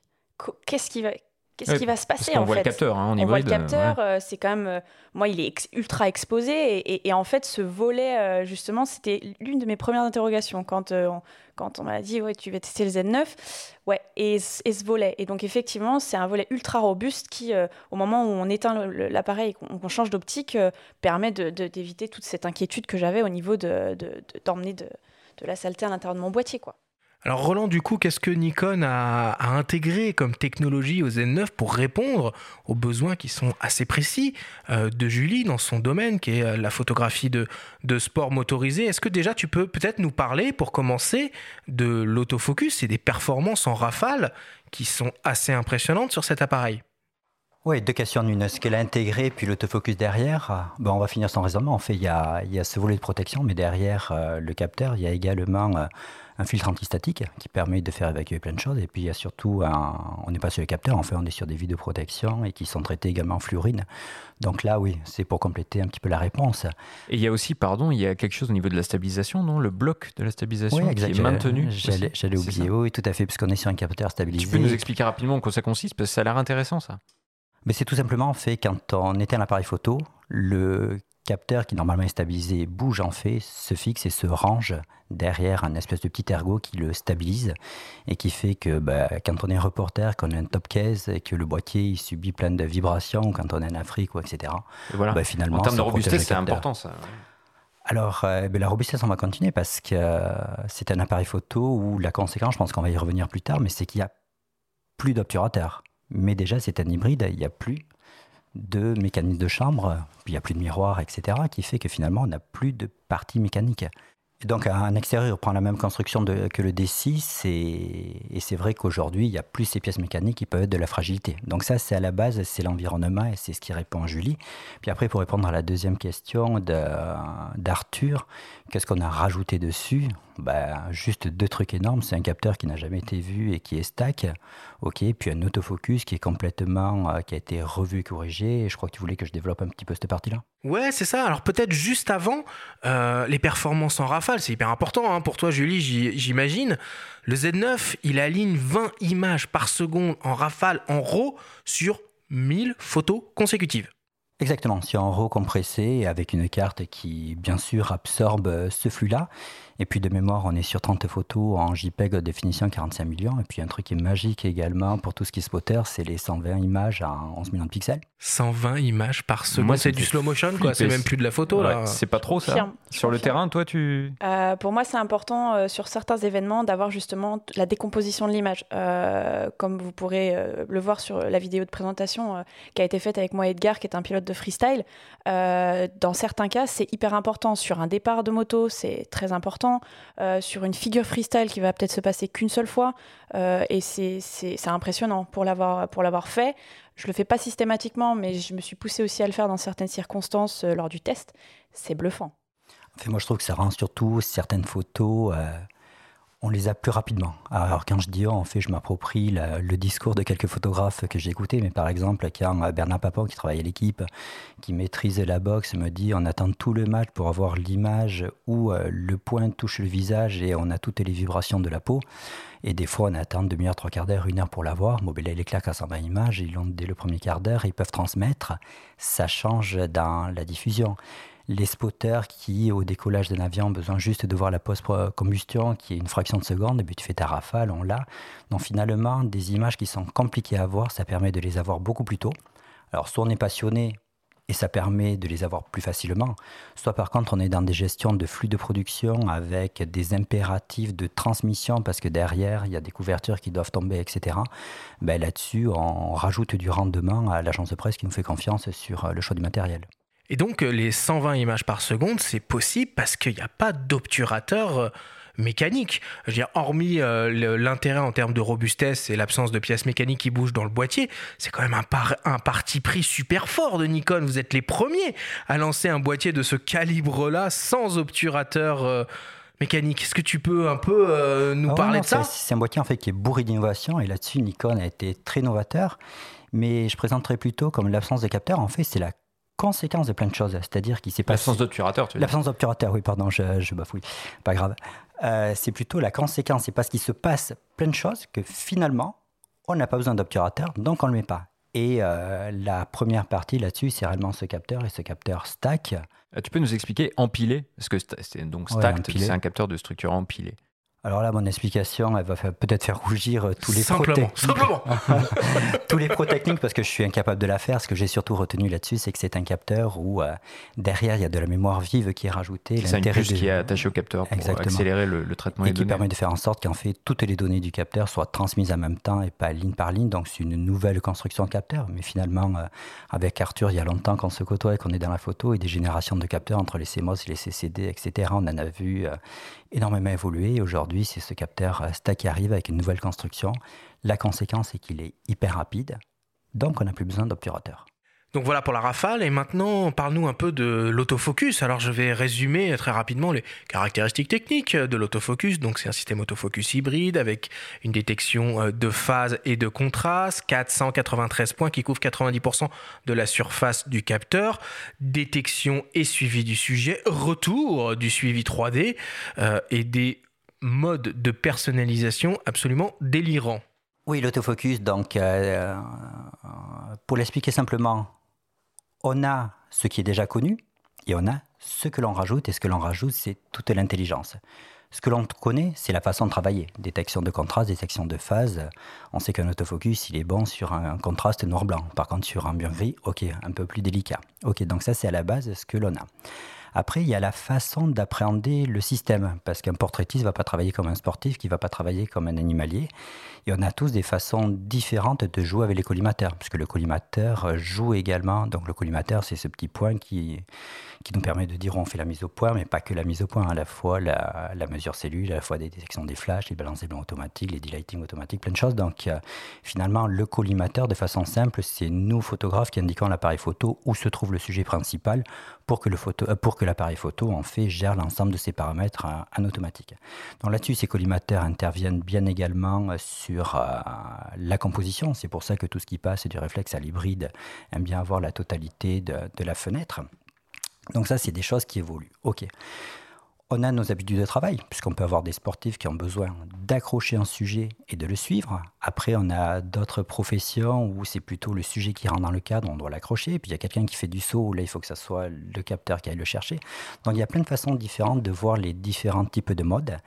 qu'est-ce qui va, qu'est-ce qui va se passer qu'on en voit fait le capteur hein, en on voit le euh, capteur, ouais. euh, c'est quand même, euh, moi, il est ex- ultra exposé. Et, et- et en fait, ce volet, justement, c'était l'une de mes premières interrogations quand, on, quand on m'a dit, ouais, tu vas tester le Z9. Ouais, et, ce- et ce volet. Et donc, effectivement, c'est un volet ultra robuste qui, euh, au moment où on éteint l'appareil et qu'on change d'optique, euh, permet de- de- d'éviter toute cette inquiétude que j'avais au niveau de- de- d'emmener de, de la saleté à l'intérieur de mon boîtier, quoi. Alors Roland, du coup, qu'est-ce que Nikon a, intégré comme technologie au Z9 pour répondre aux besoins qui sont assez précis euh, de Julie dans son domaine, qui est euh, la photographie de, sport motorisé? Est-ce que déjà tu peux peut-être nous parler, pour commencer, de l'autofocus et des performances en rafale qui sont assez impressionnantes sur cet appareil? Oui, deux questions en une. Ce qu'elle a intégré, puis l'autofocus derrière? euh, on va finir son raisonnement. En fait, il y a, ce volet de protection, mais derrière le capteur, il y a également un filtre antistatique qui permet de faire évacuer plein de choses. Et puis, il y a surtout, un- on n'est pas sur le capteur, en fait, on est sur des vis de protection et qui sont traitées également en fluorine. Donc là, oui, c'est pour compléter un petit peu la réponse. Et il y a aussi, pardon, il y a quelque chose au niveau de la stabilisation, non? Le bloc de la stabilisation qui est maintenu. J'allais aussi. j'allais oublier, oui, tout à fait, puisqu'on est sur un capteur stabilisé. Tu peux nous expliquer rapidement en quoi ça consiste? Parce que ça a l'air intéressant, ça. Mais c'est tout simplement en fait quand on éteint l'appareil photo, le capteur qui normalement est stabilisé bouge en fait, se fixe et se range derrière un espèce de petit ergot qui le stabilise et qui fait que bah, quand on est reporter, qu'on a un top case et que le boîtier il subit plein de vibrations, quand on est en Afrique ou etc. Et voilà. bah, finalement, en termes de robustesse, c'est important, ça. Alors, euh, ben, la robustesse, on va continuer parce que euh, c'est un appareil photo où la conséquence, je pense qu'on va y revenir plus tard, mais c'est qu'il n'y a plus d'obturateur. Mais déjà, c'est un hybride, il n'y a plus de mécanisme de chambre, il n'y a plus de miroir, etc., qui fait que finalement, on n'a plus de partie mécanique. Et donc, un extérieur prend la même construction que le D6, et, c'est vrai qu'aujourd'hui, il y a plus ces pièces mécaniques qui peuvent être de la fragilité. Donc ça, c'est à la base, c'est l'environnement, et c'est ce qui répond Julie. Puis après, pour répondre à la deuxième question d'Arthur, qu'est-ce qu'on a rajouté dessus? Ben, Juste deux trucs énormes. C'est un capteur qui n'a jamais été vu et qui est stack. OK. Puis un autofocus qui est complètement, euh, qui a été revu corrigé. Je crois que tu voulais que je développe un petit peu cette partie-là. Ouais, c'est ça. Alors peut-être juste avant, euh, les performances en rafale, c'est hyper important hein, pour toi, Julie, j'imagine. Le Z9, il aligne 20 images par seconde en rafale en RAW sur 1000 photos consécutives. Exactement, sur un RAW compressé avec une carte qui, bien sûr, absorbe ce flux-là. Et puis de mémoire, on est sur 30 photos en JPEG de définition 45 millions. Et puis un truc qui est magique également pour tout ce qui est spotter, c'est les 120 images à 11 millions de pixels. 120 images par seconde. c'est du slow motion, quoi. C'est même plus de la photo, là. C'est pas trop ça. Sur le terrain, toi, tu. Euh, pour moi, c'est important euh, sur certains événements d'avoir justement la décomposition de l'image. Euh, comme vous pourrez le voir sur la vidéo de présentation qui a été faite avec moi et Edgar, qui est un pilote de freestyle. dans certains cas, c'est hyper important. Sur un départ de moto, c'est très important. Euh, sur une figure freestyle qui va peut-être se passer qu'une seule fois. Euh, et c'est impressionnant pour l'avoir fait. Je le fais pas systématiquement, mais je me suis poussée aussi à le faire dans certaines circonstances euh, lors du test. C'est bluffant. moi, je trouve que ça rend surtout certaines photos on les a plus rapidement. Alors quand je dis en fait, je m'approprie le discours de quelques photographes que j'ai écoutés, mais par exemple, quand Bernard Papon, qui travaille à l'équipe, qui maîtrise la boxe, me dit on attend tout le match pour avoir l'image où euh, le point touche le visage et on a toutes les vibrations de la peau. Et des fois, on attend demi-heure, trois quarts d'heure, une heure pour l'avoir. Il est clair qu'à 120 images, ils l'ont dès le premier quart d'heure, ils peuvent transmettre. Ça change dans la diffusion les spotters qui, au décollage d'un avion, ont besoin juste de voir la post-combustion, qui est une fraction de seconde, et puis tu fais ta rafale, on l'a. Donc finalement, des images qui sont compliquées à voir, ça permet de les avoir beaucoup plus tôt. Alors soit on est passionné et ça permet de les avoir plus facilement, soit par contre on est dans des gestions de flux de production avec des impératifs de transmission parce que derrière il y a des couvertures qui doivent tomber, etc. Ben Là-dessus, on rajoute du rendement à l'agence de presse qui nous fait confiance sur le choix du matériel. Et donc euh, les 120 images par seconde, c'est possible parce qu'il n'y a pas d'obturateur euh, mécanique. Je veux dire, hormis euh, l'intérêt en termes de robustesse et l'absence de pièces mécaniques qui bougent dans le boîtier, c'est quand même un, un, parti pris super fort de Nikon. Vous êtes les premiers à lancer un boîtier de ce calibre-là sans obturateur. mécanique. Est-ce que tu peux un peu nous ah parler de ça? C'est un boîtier en fait qui est bourré d'innovation et là-dessus Nikon a été très novateur. Mais je présenterai plutôt comme l'absence de capteur. En fait, c'est la conséquence de plein de choses. C'est-à-dire qu'il s'est passé. L'absence d'obturateur, tu L'absence d'obturateur, oui, pardon, je, je, bafouille. Pas grave. Euh, c'est plutôt la conséquence. C'est parce qu'il se passe plein de choses que finalement, on n'a pas besoin d'obturateur, donc on ne le met pas. Et euh, la première partie là-dessus, c'est réellement ce capteur et ce capteur stack. Euh, tu peux nous expliquer empilé? Parce que c'est donc stack, c'est un capteur de structure empilée. Alors là, mon explication, elle va peut-être faire rougir euh, tous les simplement, simplement. tous les pro techniques parce que je suis incapable de la faire. Ce que j'ai surtout retenu là-dessus, c'est que c'est un capteur où euh, derrière il y a de la mémoire vive qui est rajoutée. C'est une puce qui est attachée au capteur pour accélérer le, traitement et qui permet de faire en sorte qu'en fait toutes les données du capteur soient transmises en même temps et pas ligne par ligne. Donc c'est une nouvelle construction de capteur. Mais finalement, euh, avec Arthur, il y a longtemps qu'on se côtoie et qu'on est dans la photo et des générations de capteurs entre les CMOS, les CCD, etc. On en a vu énormément évolué. Aujourd'hui, c'est ce capteur euh, stack qui arrive avec une nouvelle construction. La conséquence est qu'il est hyper rapide, donc on n'a plus besoin d'obturateur. Donc voilà pour la rafale. Et maintenant, parle-nous un peu de l'autofocus. Alors je vais résumer très rapidement les caractéristiques techniques de l'autofocus. Donc c'est un système autofocus hybride avec une détection euh, de phase et de contraste, 493 points qui couvrent 90% de la surface du capteur, détection et suivi du sujet, retour du suivi 3D euh, et des modes de personnalisation absolument délirants. Oui, l'autofocus, donc, euh, pour l'expliquer simplement, on a ce qui est déjà connu et on a ce que l'on rajoute. Et ce que l'on rajoute, c'est toute l'intelligence. Ce que l'on connaît, c'est la façon de travailler. Détection de contraste, détection de phase. On sait qu'un autofocus, il est bon sur un contraste noir-blanc. Par contre, sur un bien gris, ok, un peu plus délicat. Ok, donc ça, c'est à la base ce que l'on a. Après, il y a la façon d'appréhender le système, parce qu'un portraitiste ne va pas travailler comme un sportif, qui ne va pas travailler comme un animalier. Et on a tous des façons différentes de jouer avec les collimateurs, puisque le collimateur joue également. Donc le collimateur, c'est ce petit point qui, qui nous permet de dire on fait la mise au point, mais pas que la mise au point, à la fois la, mesure cellule, à la fois des détections des flashs, les balances des blancs automatiques, les delighting automatiques, plein de choses. Donc euh, finalement, le collimateur, de façon simple, c'est nous, photographes, qui indiquons l'appareil photo où se trouve le sujet principal pour que, le photo, euh, pour que l'appareil photo, en fait, gère l'ensemble de ces paramètres euh, en automatique. Donc là-dessus, ces collimateurs interviennent bien également sur la composition. C'est pour ça que tout ce qui passe du réflexe à l'hybride aime bien avoir la totalité de, de la fenêtre. Donc ça, c'est des choses qui évoluent. OK. On a nos habitudes de travail, puisqu'on peut avoir des sportifs qui ont besoin d'accrocher un sujet et de le suivre. Après, on a d'autres professions où c'est plutôt le sujet qui rentre dans le cadre, on doit l'accrocher. Puis il y a quelqu'un qui fait du saut, où là, il faut que ce soit le capteur qui aille le chercher. Donc il y a plein de façons différentes de voir les différents types de modes.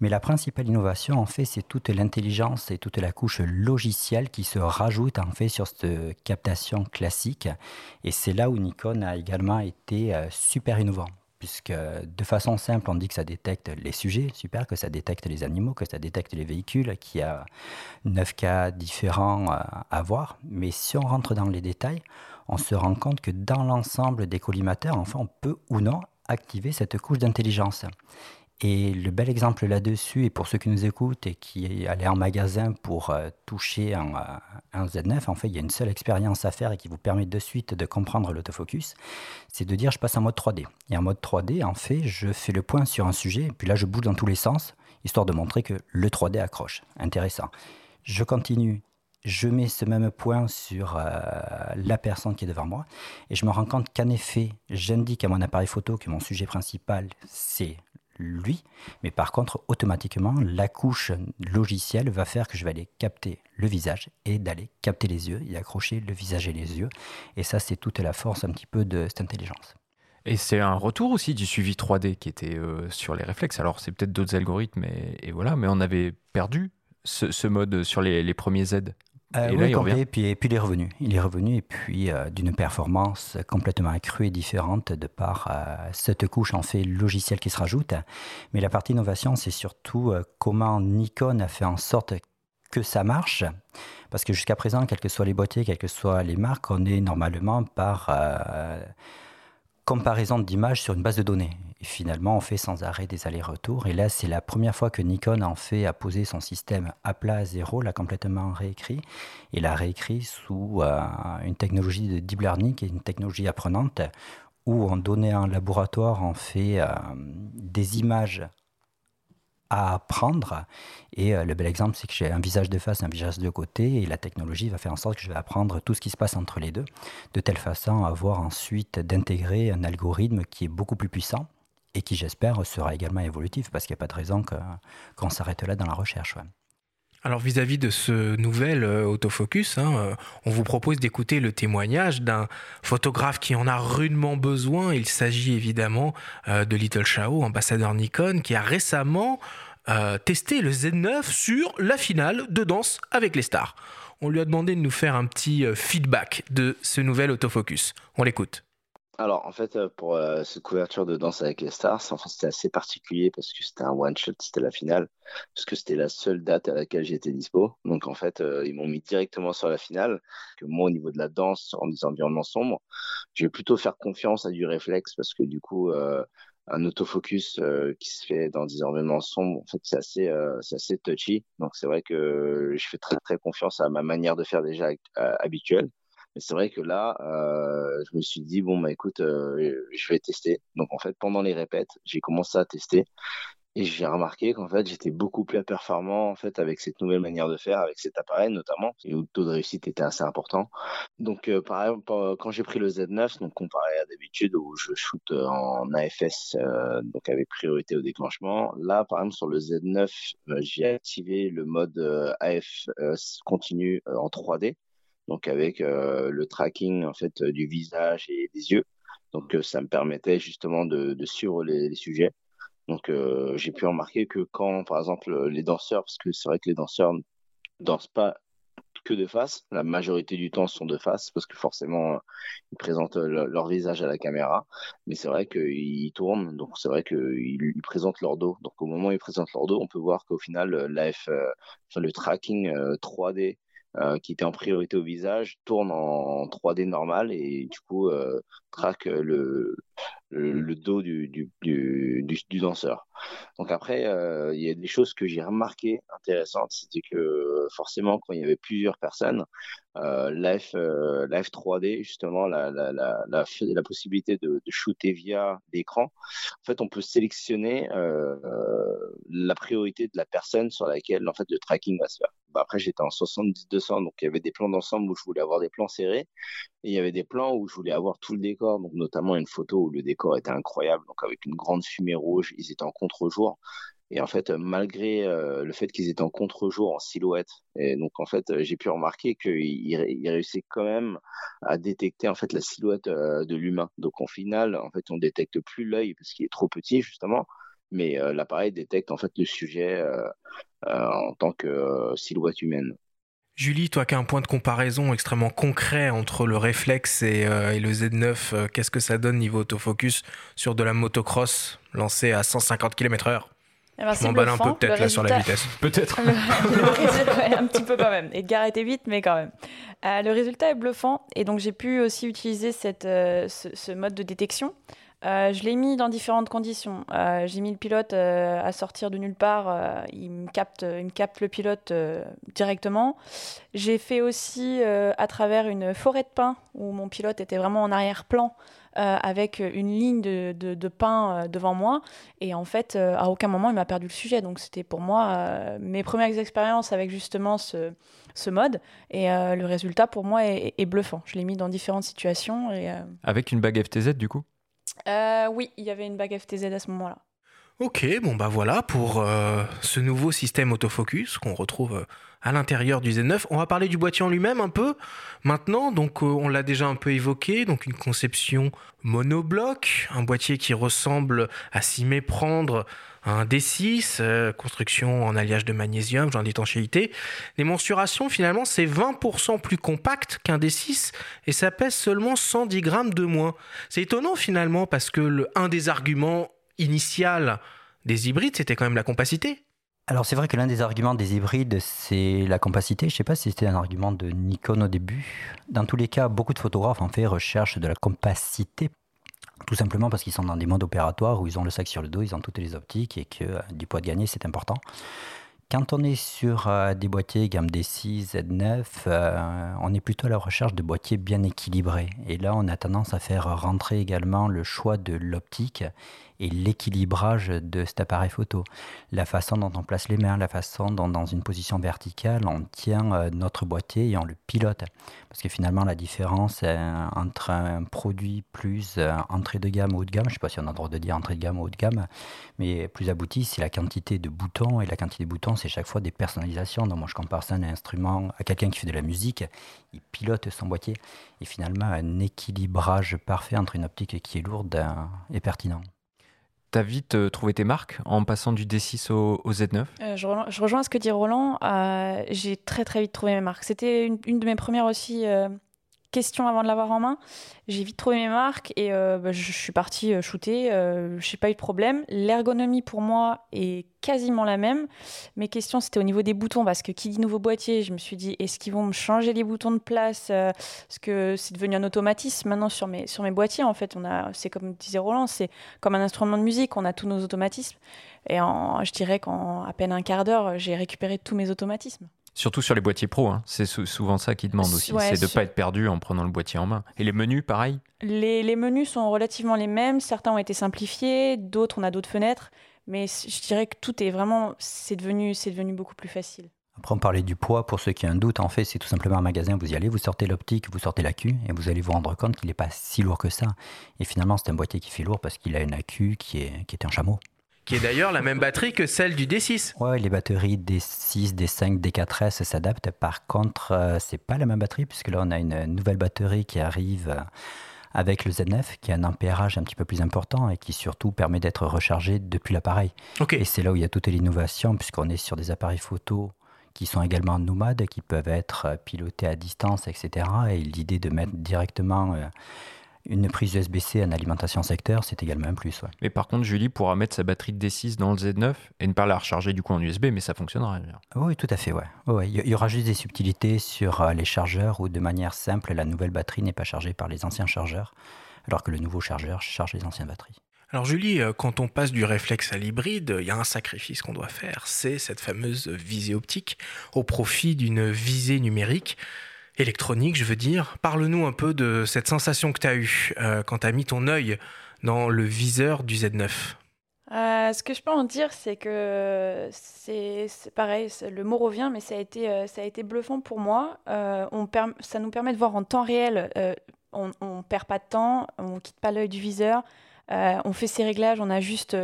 Mais la principale innovation, en fait, c'est toute l'intelligence et toute la couche logicielle qui se rajoute, en fait, sur cette captation classique. Et c'est là où Nikon a également été euh, super innovant puisque de façon simple, on dit que ça détecte les sujets, super, que ça détecte les animaux, que ça détecte les véhicules, qu'il y a neuf cas différents à voir. Mais si on rentre dans les détails, on se rend compte que dans l'ensemble des collimateurs, enfin, on peut ou non activer cette couche d'intelligence. Et le bel exemple là-dessus, et pour ceux qui nous écoutent et qui allaient en magasin pour euh, toucher un, euh, un, Z9, en fait, il y a une seule expérience à faire et qui vous permet de suite de comprendre l'autofocus, c'est de dire je passe en mode 3D. Et en mode 3D, en fait, je fais le point sur un sujet, et puis là, je bouge dans tous les sens, histoire de montrer que le 3D accroche. Intéressant. Je continue je mets ce même point sur euh, la personne qui est devant moi et je me rends compte qu'en effet, j'indique à mon appareil photo que mon sujet principal, c'est lui, mais par contre, automatiquement, la couche logicielle va faire que je vais aller capter le visage et d'aller capter les yeux et accrocher le visage et les yeux. Et ça, c'est toute la force un petit peu de cette intelligence. Et c'est un retour aussi du suivi 3D qui était euh, sur les réflexes. Alors, c'est peut-être d'autres algorithmes, et, voilà, mais on avait perdu ce, mode sur les, les premiers Z euh, et oui, il puis, et puis il est revenu. Il est revenu et puis euh, d'une performance complètement accrue et différente de par euh, cette couche en fait logicielle qui se rajoute. Mais la partie innovation, c'est surtout comment Nikon a fait en sorte que ça marche. Parce que jusqu'à présent, quels que soient les boîtiers, quelles que soient les marques, on est normalement par comparaison d'images sur une base de données. Et finalement, on fait sans arrêt des allers-retours. Et là, c'est la première fois que Nikon en fait a posé son système à plat à zéro, l'a complètement réécrit. Et l'a réécrit sous euh, une technologie de deep learning, qui est une technologie apprenante, où on donnait un laboratoire, on fait euh, des images à apprendre. Et euh, le bel exemple, c'est que j'ai un visage de face, un visage de côté, et la technologie va faire en sorte que je vais apprendre tout ce qui se passe entre les deux, de telle façon à avoir ensuite d'intégrer un algorithme qui est beaucoup plus puissant et qui, j'espère, sera également évolutif, parce qu'il n'y a pas de raison qu'on s'arrête là dans la recherche. Alors vis-à-vis de ce nouvel euh, autofocus, hein, euh, on vous propose d'écouter le témoignage d'un photographe qui en a rudement besoin. Il s'agit évidemment euh, de Little Shao, ambassadeur Nikon, qui a récemment testé le Z9 sur la finale de Danse avec les stars. On lui a demandé de nous faire un petit feedback de ce nouvel autofocus. On l'écoute. Alors, en fait, euh, pour euh, cette couverture de Danse avec les stars, en fait, c'était assez particulier parce que c'était un one-shot, c'était la finale, parce que c'était la seule date à laquelle j'étais dispo. Donc, en fait, euh, ils m'ont mis directement sur la finale. Que moi, au niveau de la danse, en des environnements sombres, je vais plutôt faire confiance à du réflexe parce que du coup, un autofocus qui se fait dans des environnements sombres, en fait, c'est assez, c'est assez touchy. Donc, c'est vrai que je fais très, très confiance à ma manière de faire déjà habituelle. Mais c'est vrai que là, euh, je me suis dit, bon, bah écoute, euh, je vais tester. Donc en fait, pendant les répètes, j'ai commencé à tester. Et j'ai remarqué qu'en fait, j'étais beaucoup plus performant en fait avec cette nouvelle manière de faire, avec cet appareil notamment, et où le taux de réussite était assez important. Donc, euh, par exemple, quand j'ai pris le Z9, donc comparé à d'habitude où je shoot en AFS, donc avec priorité au déclenchement, là, par exemple, sur le Z9, euh, j'ai activé le mode AF continu en 3D donc avec euh, le tracking en fait du visage et des yeux. Donc euh, ça me permettait justement de, de suivre les, les, sujets. Donc euh, j'ai pu remarquer que quand par exemple les danseurs, parce que c'est vrai que les danseurs ne dansent pas que de face, la majorité du temps sont de face parce que forcément ils présentent leur visage à la caméra, mais c'est vrai qu'ils tournent, donc c'est vrai qu'ils ils présentent leur dos. Donc au moment où ils présentent leur dos, on peut voir qu'au final l'AF, enfin, le tracking 3D euh, qui était en priorité au visage tourne en 3D normal et du coup euh, traque le, le, dos du, danseur. Donc après, euh, il y a des choses que j'ai remarquées intéressantes, c'était que forcément quand il y avait plusieurs personnes, euh, F, euh, la F3D, justement, la, possibilité de, de shooter via l'écran, en fait, on peut sélectionner euh, la priorité de la personne sur laquelle en fait le tracking va se faire. bah, après j'étais en 70-200, donc il y avait des plans d'ensemble où je voulais avoir des plans serrés, et il y avait des plans où je voulais avoir tout le décor, donc notamment une photo où le décor était incroyable, donc avec une grande fumée rouge, ils étaient en contre-jour, et en fait, malgré euh, le fait qu'ils étaient en contre-jour, en silhouette, et donc en fait, j'ai pu remarquer qu'ils réussissaient quand même à détecter en fait la silhouette euh, de l'humain. Donc en final, en fait, on détecte plus l'œil parce qu'il est trop petit justement, mais euh, l'appareil détecte en fait le sujet en tant que silhouette humaine. Julie, toi qui as un point de comparaison extrêmement concret entre le réflexe et, et le Z9, qu'est-ce que ça donne niveau autofocus sur de la motocross lancée à 150 km/h ben, je m'emballe un peu peut-être là sur la vitesse. Peut-être. un petit peu quand même. Edgar était vite, mais quand même. Euh, le résultat est bluffant. Et donc j'ai pu aussi utiliser cette, euh, ce, mode de détection. Euh, je l'ai mis dans différentes conditions. j'ai mis le pilote à sortir de nulle part. il, me capte, il me capte le pilote directement. J'ai fait aussi à travers une forêt de pins où mon pilote était vraiment en arrière-plan. Euh, avec une ligne de, de, euh, devant moi. Et en fait, euh, à aucun moment, il m'a perdu le sujet. Donc, c'était pour moi mes premières expériences avec justement ce, mode. Et le résultat, pour moi, est, bluffant. Je l'ai mis dans différentes situations. Et, Avec une bague FTZ, du coup? Oui, il y avait une bague FTZ à ce moment-là. Ok, bon bah voilà pour ce nouveau système autofocus qu'on retrouve à l'intérieur du Z9. On va parler du boîtier en lui-même un peu maintenant. Donc, euh, on l'a déjà un peu évoqué. Donc, une conception monobloc, un boîtier qui ressemble à s'y méprendre un D6, euh, construction en alliage de magnésium, genre d'étanchéité. Les mensurations, finalement, c'est 20% plus compact qu'un D6 et ça pèse seulement 110 grammes de moins. C'est étonnant finalement parce que le, un des arguments initial des hybrides, c'était quand même la compacité. Alors c'est vrai que l'un des arguments des hybrides, c'est la compacité. Je ne sais pas si c'était un argument de Nikon au début. Dans tous les cas, beaucoup de photographes en fait recherchent de la compacité. Tout simplement parce qu'ils sont dans des modes opératoires où ils ont le sac sur le dos, ils ont toutes les optiques et que euh, du poids de gagner, c'est important. Quand on est sur euh, des boîtiers gamme D6, Z9, euh, on est plutôt à la recherche de boîtiers bien équilibrés. Et là, on a tendance à faire rentrer également le choix de l'optique et l'équilibrage de cet appareil photo. La façon dont on place les mains, la façon dont dans une position verticale on tient euh, notre boîtier et on le pilote. Parce que finalement la différence euh, entre un produit plus euh, entrée de gamme ou haut de gamme, je ne sais pas si on a le droit de dire entrée de gamme ou haut de gamme, mais plus abouti, c'est la quantité de boutons et la quantité de boutons c'est chaque fois des personnalisations. Donc moi je compare ça à un instrument, à quelqu'un qui fait de la musique, il pilote son boîtier et finalement un équilibrage parfait entre une optique qui est lourde et pertinent. T'as vite euh, trouvé tes marques en passant du D6 au, Z9 euh, je, rejoins ce que dit Roland. Euh, j'ai très très vite trouvé mes marques. C'était une, de mes premières aussi question avant de l'avoir en main. J'ai vite trouvé mes marques et euh, bah, je, suis partie euh, shooter. Euh, je n'ai pas eu de problème. L'ergonomie pour moi est quasiment la même. Mes questions, c'était au niveau des boutons parce que qui dit nouveau boîtier, je me suis dit est-ce qu'ils vont me changer les boutons de place Parce que c'est devenu un automatisme? Maintenant sur mes, sur mes boîtiers. En fait, on a, c'est comme disait Roland, c'est comme un instrument de musique. On a tous nos automatismes. Et je dirais qu'en à peine un quart d'heure, j'ai récupéré tous mes automatismes. Surtout sur les boîtiers pro, hein. c'est souvent ça qu'ils demandent aussi, c'est de ne pas être perdu en prenant le boîtier en main. Et les menus, pareil? Les, menus sont relativement les mêmes, certains ont été simplifiés, d'autres, on a d'autres fenêtres, mais je dirais que tout est vraiment, c'est devenu, devenu beaucoup plus facile. Après, on parlait du poids. Pour ceux qui ont un doute, en fait, c'est tout simplement un magasin. Vous y allez, vous sortez l'optique, vous sortez l'accu, et vous allez vous rendre compte qu'il n'est pas si lourd que ça. Et finalement, c'est un boîtier qui fait lourd parce qu'il a une accu qui est, qui est un chameau qui est d'ailleurs la même batterie que celle du D6. Ouais, les batteries D6, D5, D4S s'adaptent. Par contre, euh, c'est pas la même batterie puisque là on a une nouvelle batterie qui arrive euh, avec le Z9 qui a un ampérage un petit peu plus important et qui surtout permet d'être rechargé depuis l'appareil. Et c'est là où il y a toute l'innovation puisqu'on est sur des appareils photo qui sont également nomades, qui peuvent être pilotés à distance, etc. Et l'idée de mettre directement euh, une prise USB-C en alimentation secteur, c'est également un plus. Mais par contre, Julie pourra mettre sa batterie de D6 dans le Z9 et ne pas la recharger du coup en USB, mais ça fonctionnera. Oui, tout à fait. Ouais. Il y aura juste des subtilités sur euh, les chargeurs où de manière simple, la nouvelle batterie n'est pas chargée par les anciens chargeurs, alors que le nouveau chargeur charge les anciennes batteries. Alors Julie, euh, quand on passe du réflexe à l'hybride, il y a un sacrifice qu'on doit faire, c'est cette fameuse visée optique au profit d'une visée numérique électronique, je veux dire. Parle-nous un peu de cette sensation que tu as eue euh, quand tu as mis ton œil dans le viseur du Z9. Euh, ce que je peux en dire, c'est que c'est pareil, le mot revient, mais ça a été, ça a été bluffant pour moi. ça nous permet de voir en temps réel, on ne perd pas de temps, on ne quitte pas l'œil du viseur, on fait ses réglages, on ajuste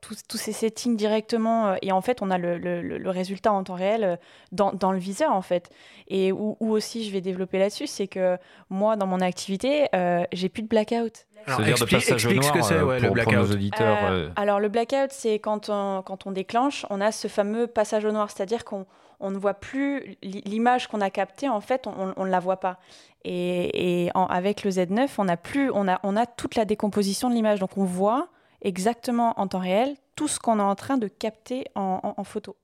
tous, tous, ces settings directement et en fait on a le, le, résultat en temps réel dans, dans, le viseur en fait et où, aussi je vais développer là-dessus c'est que moi dans mon activité j'ai plus de blackout alors, explique, ce que c'est euh, le blackout. auditeurs, euh, euh. Alors le blackout, c'est quand on, quand on déclenche, on a ce fameux passage au noir, c'est-à-dire qu'on on ne voit plus l'image qu'on a captée, en fait, on ne la voit pas. Et, et avec le Z9, on a, plus, on, a, on a toute la décomposition de l'image, donc on voit exactement en temps réel tout ce qu'on est en train de capter en, en photo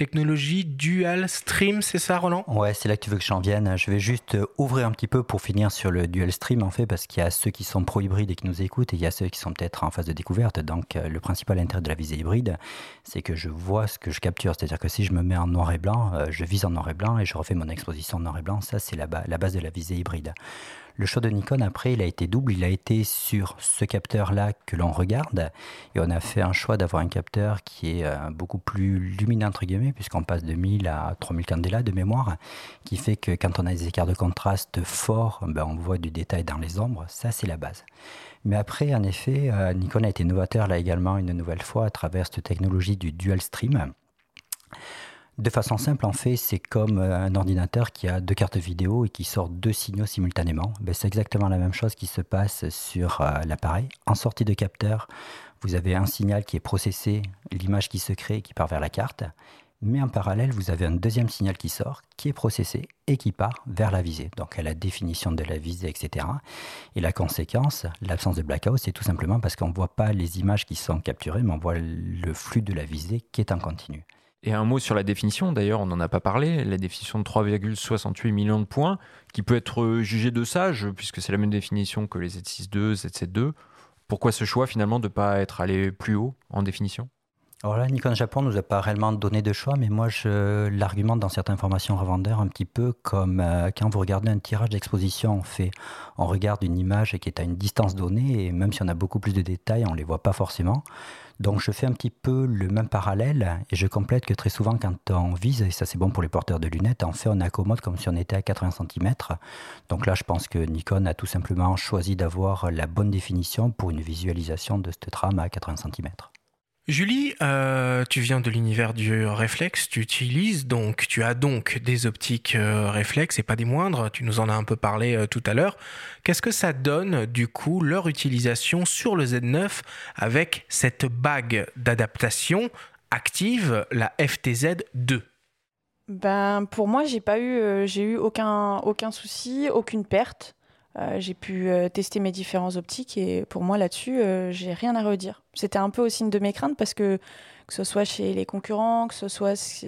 technologie dual stream, c'est ça Roland? Ouais, c'est là que tu veux que j'en vienne. Je vais juste euh, ouvrir un petit peu pour finir sur le dual stream en fait, parce qu'il y a ceux qui sont pro-hybrides et qui nous écoutent, et il y a ceux qui sont peut-être en phase de découverte. Donc euh, le principal intérêt de la visée hybride, c'est que je vois ce que je capture. C'est-à-dire que si je me mets en noir et blanc, euh, je vise en noir et blanc et je refais mon exposition en noir et blanc. Ça, c'est la, la base de la visée hybride. Le choix de Nikon, après, il a été double. Il a été sur ce capteur-là que l'on regarde. Et on a fait un choix d'avoir un capteur qui est euh, beaucoup plus lumineux, entre guillemets, puisqu'on passe de 1000 à 3000 candela de mémoire, qui fait que quand on a des écarts de contraste forts, ben, on voit du détail dans les ombres. Ça, c'est la base. Mais après, en effet, euh, Nikon a été novateur là également une nouvelle fois à travers cette technologie du dual stream. De façon simple, en fait, c'est comme euh, un ordinateur qui a deux cartes vidéo et qui sort deux signaux simultanément. Ben, c'est exactement la même chose qui se passe sur euh, l'appareil. En sortie de capteur, vous avez un signal qui est processé, l'image qui se crée, qui part vers la carte. Mais en parallèle, vous avez un deuxième signal qui sort, qui est processé et qui part vers la visée. Donc à la définition de la visée, etc. Et la conséquence, l'absence de blackout, c'est tout simplement parce qu'on ne voit pas les images qui sont capturées, mais on voit le flux de la visée qui est en continu. Et un mot sur la définition, d'ailleurs, on n'en a pas parlé, la définition de 3,68 millions de points, qui peut être jugée de sage, puisque c'est la même définition que les Z6.2, Z7.2. Pourquoi ce choix finalement de ne pas être allé plus haut en définition? Alors là, Nikon Japon nous a pas réellement donné de choix, mais moi je l'argumente dans certaines formations revendeurs un petit peu comme euh, quand vous regardez un tirage d'exposition, on fait, on regarde une image qui est à une distance donnée et même si on a beaucoup plus de détails, on les voit pas forcément. Donc je fais un petit peu le même parallèle et je complète que très souvent quand on vise, et ça c'est bon pour les porteurs de lunettes, en fait on accommode comme si on était à 80 cm. Donc là je pense que Nikon a tout simplement choisi d'avoir la bonne définition pour une visualisation de cette trame à 80 cm. Julie, euh, tu viens de l'univers du réflexe, tu utilises donc, tu as donc des optiques euh, et pas des moindres, tu nous en as un peu parlé euh, tout à l'heure. Qu'est-ce que ça donne du coup leur utilisation sur le Z9 avec cette bague d'adaptation active, la FTZ2 ben, pour moi, j'ai eu, j'ai eu aucun, aucun souci, aucune perte. Euh, j'ai pu euh, tester mes différents optiques et pour moi là-dessus, euh, j'ai rien à redire. C'était un peu aussi une de mes craintes parce que que ce soit chez les concurrents, que ce soit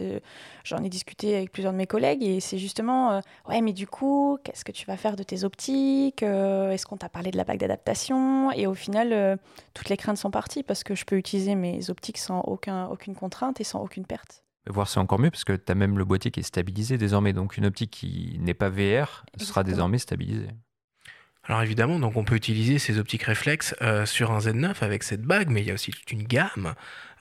j'en ai discuté avec plusieurs de mes collègues et c'est justement ouais mais du coup qu'est-ce que tu vas faire de tes optiques Est-ce qu'on t'a parlé de la bague d'adaptation? Et au final toutes les craintes sont parties parce que je peux utiliser mes optiques sans aucun, aucune contrainte et sans aucune perte. Voir c'est encore mieux parce que tu as même le boîtier qui est stabilisé désormais donc une optique qui n'est pas VR sera désormais stabilisée. Alors évidemment, donc on peut utiliser ces optiques réflexes euh, sur un Z9 avec cette bague, mais il y a aussi toute une gamme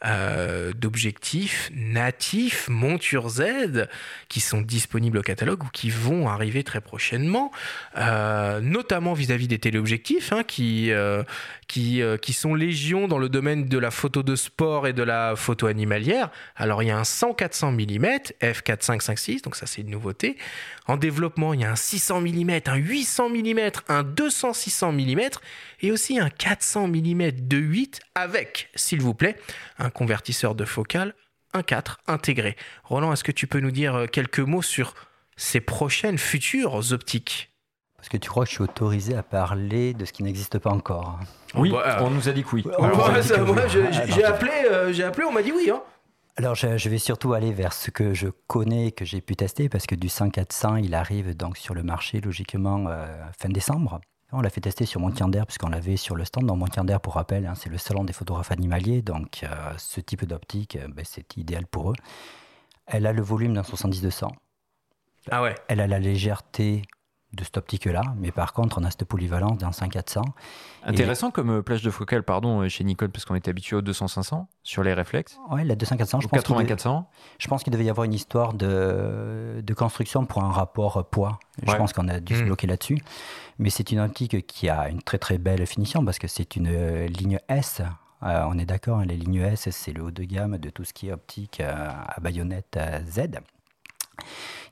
euh, d'objectifs natifs monture Z qui sont disponibles au catalogue ou qui vont arriver très prochainement, euh, notamment vis-à-vis des téléobjectifs hein, qui, euh, qui, qui sont légion dans le domaine de la photo de sport et de la photo animalière. Alors il y a un 100-400 mm f4.5.5.6, donc ça c'est une nouveauté. En développement, il y a un 600 mm, un 800 mm, un 200-600 mm et aussi un 400 mm 2.8 avec, s'il vous plaît, un convertisseur de focale 1.4 intégré. Roland, est-ce que tu peux nous dire euh, quelques mots sur ces prochaines futures optiques? Parce que tu crois que je suis autorisé à parler de ce qui n'existe pas encore. Oui, bah, on nous a dit que oui. j'ai appelé, euh, j'ai appelé, on m'a dit oui. Hein. Alors je, vais surtout aller vers ce que je connais, que j'ai pu tester, parce que du 100-400, il arrive donc sur le marché logiquement euh, fin décembre. On l'a fait tester sur Montier puisqu'on l'avait sur le stand. Dans Montier pour rappel, hein, c'est le salon des photographes animaliers, donc euh, ce type d'optique, euh, ben, c'est idéal pour eux. Elle a le volume d'un 70-200. Ah ouais Elle a la légèreté de cette optique-là, mais par contre, on a cette polyvalence dans 5-400. Intéressant comme euh, plage de focale, pardon, euh, chez Nikon, parce qu'on est habitué au 200-500 sur les réflexes. Oui, la 200-400, je pense. 80-400 Je pense qu'il devait y avoir une histoire de, de construction pour un rapport poids. Je pense qu'on a dû se mmh. bloquer là-dessus. Mais c'est une optique qui a une très très belle finition parce que c'est une euh, ligne S. on est d'accord, hein, les lignes S, c'est le haut de gamme de tout ce qui est optique à baïonnette Z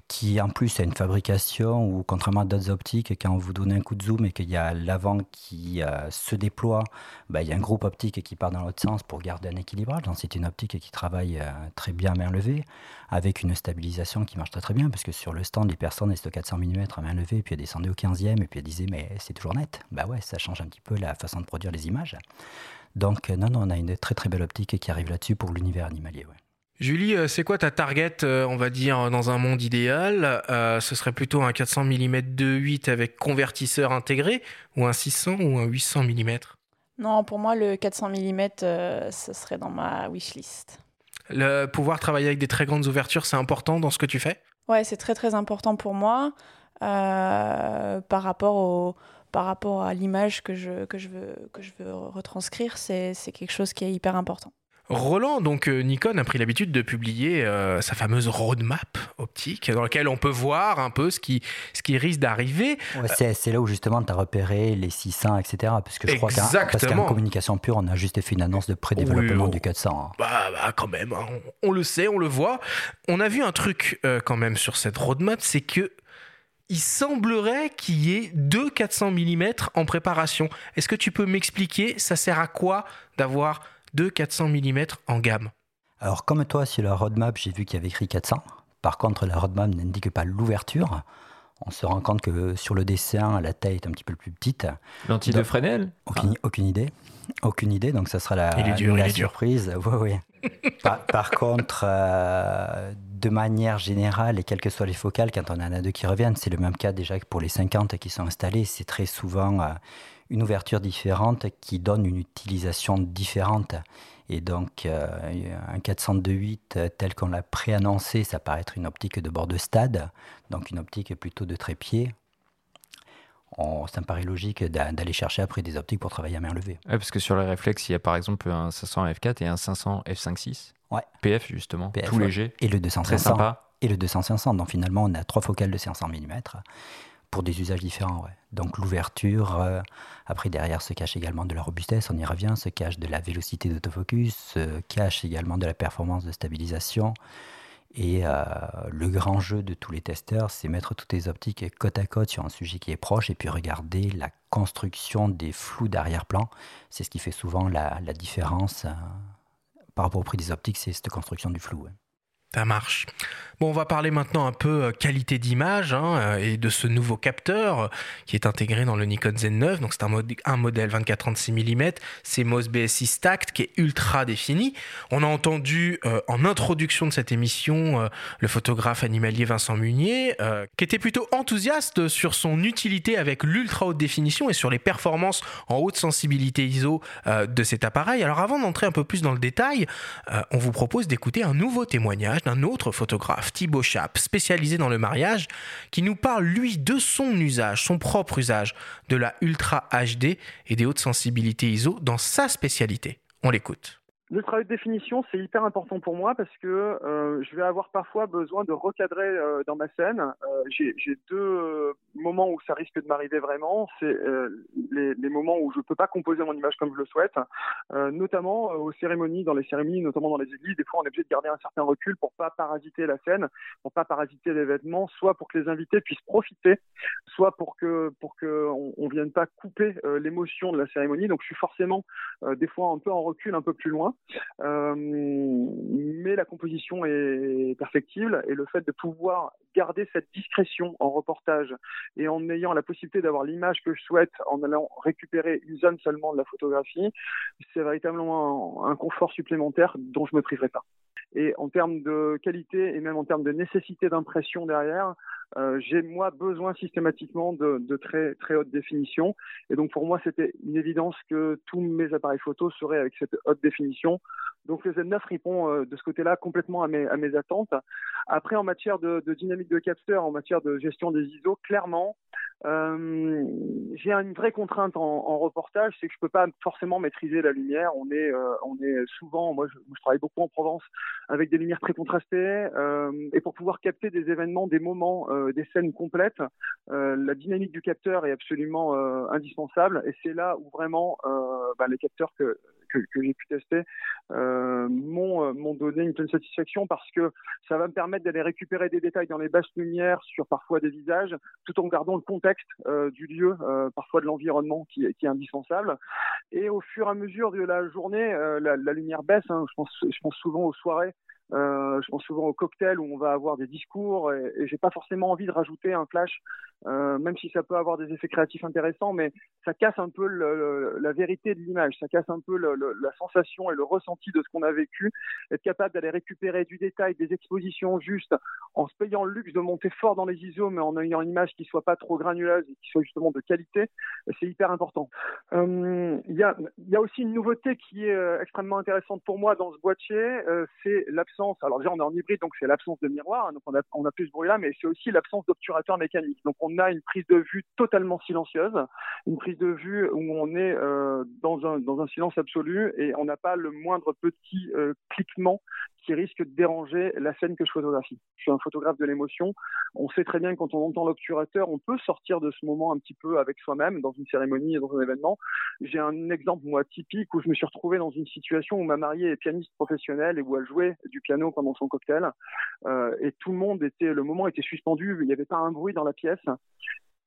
qui en plus a une fabrication où, contrairement à d'autres optiques, quand vous donnez un coup de zoom et qu'il y a l'avant qui euh, se déploie, bah, il y a un groupe optique qui part dans l'autre sens pour garder un équilibrage. Donc c'est une optique qui travaille euh, très bien à main levée, avec une stabilisation qui marche très très bien, parce que sur le stand, les personnes étaient au 400 mm à main levée, puis elles descendaient au 15e, et puis elles disaient, mais c'est toujours net. Bah ouais, ça change un petit peu la façon de produire les images. Donc non, non, on a une très très belle optique qui arrive là-dessus pour l'univers animalier. Julie, euh, c'est quoi ta target, euh, on va dire, dans un monde idéal euh, Ce serait plutôt un 400 mm 2.8 avec convertisseur intégré ou un 600 ou un 800 mm Non, pour moi, le 400 mm, ce serait dans ma wishlist. Le pouvoir travailler avec des très grandes ouvertures, c'est important dans ce que tu fais? Ouais, c'est très très important pour moi par rapport au par rapport à l'image que je, que, je veux, que je veux retranscrire, c'est quelque chose qui est hyper important. Roland, donc euh, Nikon a pris l'habitude de publier euh, sa fameuse roadmap optique dans laquelle on peut voir un peu ce qui, ce qui risque d'arriver. c'est là où justement tu as repéré les 600, etc. Parce que je crois qu'en communication pure, on a juste fait une annonce de pré-développement du 400. Hein. Bah, bah, quand même, hein. on, le sait, on le voit. On a vu un truc euh, quand même sur cette roadmap, c'est que il semblerait qu'il y ait deux 400 mm en préparation. Est-ce que tu peux m'expliquer, ça sert à quoi d'avoir de 400 mm en gamme. Alors comme toi sur la roadmap, j'ai vu qu'il y avait écrit 400. Par contre, la roadmap n'indique pas l'ouverture. On se rend compte que sur le dessin, la taille est un petit peu plus petite. Lentille de Fresnel aucune, aucune, idée. Aucune idée, donc ça sera la, la surprise. Oui, oui. par, contre, euh, de manière générale, et quelles que soient les focales, quand on en a deux qui reviennent, c'est le même cas déjà que pour les 50 qui sont installés. C'est très souvent... Euh, une ouverture différente qui donne une utilisation différente. Et donc, euh, un 402.8 euh, tel qu'on l'a préannoncé, ça paraît être une optique de bord de stade, donc une optique plutôt de trépied. ça me paraît logique d'aller chercher après des optiques pour travailler à main levée. parce que sur les réflexes, il y a par exemple un 500 f4 et un 500 f5.6. Ouais. PF justement, tout léger. Et le 200 sympa. Et le 200 500. Donc finalement, on a trois focales de 500 mm pour des usages différents. Donc l'ouverture, euh, après derrière se cache également de la robustesse, on y revient, se cache de la vélocité d'autofocus, se cache également de la performance de stabilisation. Et euh, le grand jeu de tous les testeurs, c'est mettre toutes les optiques côte à côte sur un sujet qui est proche et puis regarder la construction des flous d'arrière-plan. C'est ce qui fait souvent la, différence euh, par rapport au prix des optiques, c'est cette construction du flou. Ça marche. Bon, on va parler maintenant un peu euh, qualité d'image hein, euh, et de ce nouveau capteur euh, qui est intégré dans le Nikon Z9. Donc c'est un, modèle 24-36 mm, c'est MOS BSI Stacked qui est ultra défini. On a entendu en introduction de cette émission le photographe animalier Vincent Munier qui était plutôt enthousiaste sur son utilité avec l'ultra haute définition et sur les performances en haute sensibilité ISO de cet appareil. Alors avant d'entrer un peu plus dans le détail, on vous propose d'écouter un nouveau témoignage d'un autre photographe Thibaut Chap, spécialisé dans le mariage, qui nous parle, lui, de son usage, son propre usage de la Ultra HD et des hautes sensibilités ISO dans sa spécialité. On l'écoute. Le travail de définition, c'est hyper important pour moi parce que euh, je vais avoir parfois besoin de recadrer euh, dans ma scène. Euh, J'ai deux moments où ça risque de m'arriver vraiment. C'est euh, les, les, moments où je peux pas composer mon image comme je le souhaite, euh, notamment aux cérémonies, dans les cérémonies, notamment dans les églises. Des fois, on est obligé de garder un certain recul pour pas parasiter la scène, pour pas parasiter les vêtements, soit pour que les invités puissent profiter, soit pour que pour que on, on vienne pas couper l'émotion de la cérémonie. Donc, je suis forcément des fois un peu en recul, un peu plus loin. Euh, mais la composition est perfectible et le fait de pouvoir garder cette discrétion en reportage et en ayant la possibilité d'avoir l'image que je souhaite en allant récupérer une zone seulement de la photographie, c'est véritablement un, un confort supplémentaire dont je me priverai pas. Et en termes de qualité et même en termes de nécessité d'impression derrière, euh, j'ai moi besoin systématiquement de, très très haute définition. Et donc pour moi, c'était une évidence que tous mes appareils photo seraient avec cette haute définition. Donc le Z9 répond euh, de ce côté-là complètement à mes, attentes. Après, en matière de dynamique de capteur, en matière de gestion des ISO, clairement, Euh, j'ai une vraie contrainte en, en reportage, c'est que je peux pas forcément maîtriser la lumière. On est, euh, on est souvent, moi je, je, travaille beaucoup en Provence avec des lumières très contrastées, euh, et pour pouvoir capter des événements, des moments, euh, des scènes complètes, euh, la dynamique du capteur est absolument indispensable. Et c'est là où vraiment bah, les capteurs que que, j'ai pu tester euh, m'ont donné une pleine satisfaction parce que ça va me permettre d'aller récupérer des détails dans les basses lumières sur parfois des visages, tout en gardant le contexte euh, du lieu, euh, parfois de l'environnement qui, est indispensable. Et au fur et à mesure de la journée, euh, la, la, lumière baisse. Hein, je, pense, je pense souvent aux soirées euh, je pense souvent au cocktail où on va avoir des discours et, et j'ai pas forcément envie de rajouter un flash, euh, même si ça peut avoir des effets créatifs intéressants, mais ça casse un peu la vérité de l'image, ça casse un peu la sensation et le ressenti de ce qu'on a vécu. Être capable d'aller récupérer du détail, des expositions justes, en se payant le luxe de monter fort dans les ISO, mais en ayant une image qui soit pas trop granuleuse et qui soit justement de qualité, c'est hyper important. Euh, il y, a, y a aussi une nouveauté qui est extrêmement intéressante pour moi dans ce boîtier, c'est l'absence alors déjà on est en hybride, donc c'est l'absence de miroir, hein, donc on a, plus ce bruit-là, mais c'est aussi l'absence d'obturateur mécanique. Donc on a une prise de vue totalement silencieuse, une prise de vue où on est euh, dans, un, dans un silence absolu et on n'a pas le moindre petit euh, cliquement qui risque de déranger la scène que je photographie. Je suis un photographe de l'émotion. On sait très bien que quand on entend l'obturateur, on peut sortir de ce moment un petit peu avec soi-même dans une cérémonie, dans un événement. J'ai un exemple moi typique où je me suis retrouvé dans une situation où ma mariée est pianiste professionnelle et où elle jouait du piano pendant son cocktail euh, et tout le monde était, le moment était suspendu, il n'y avait pas un bruit dans la pièce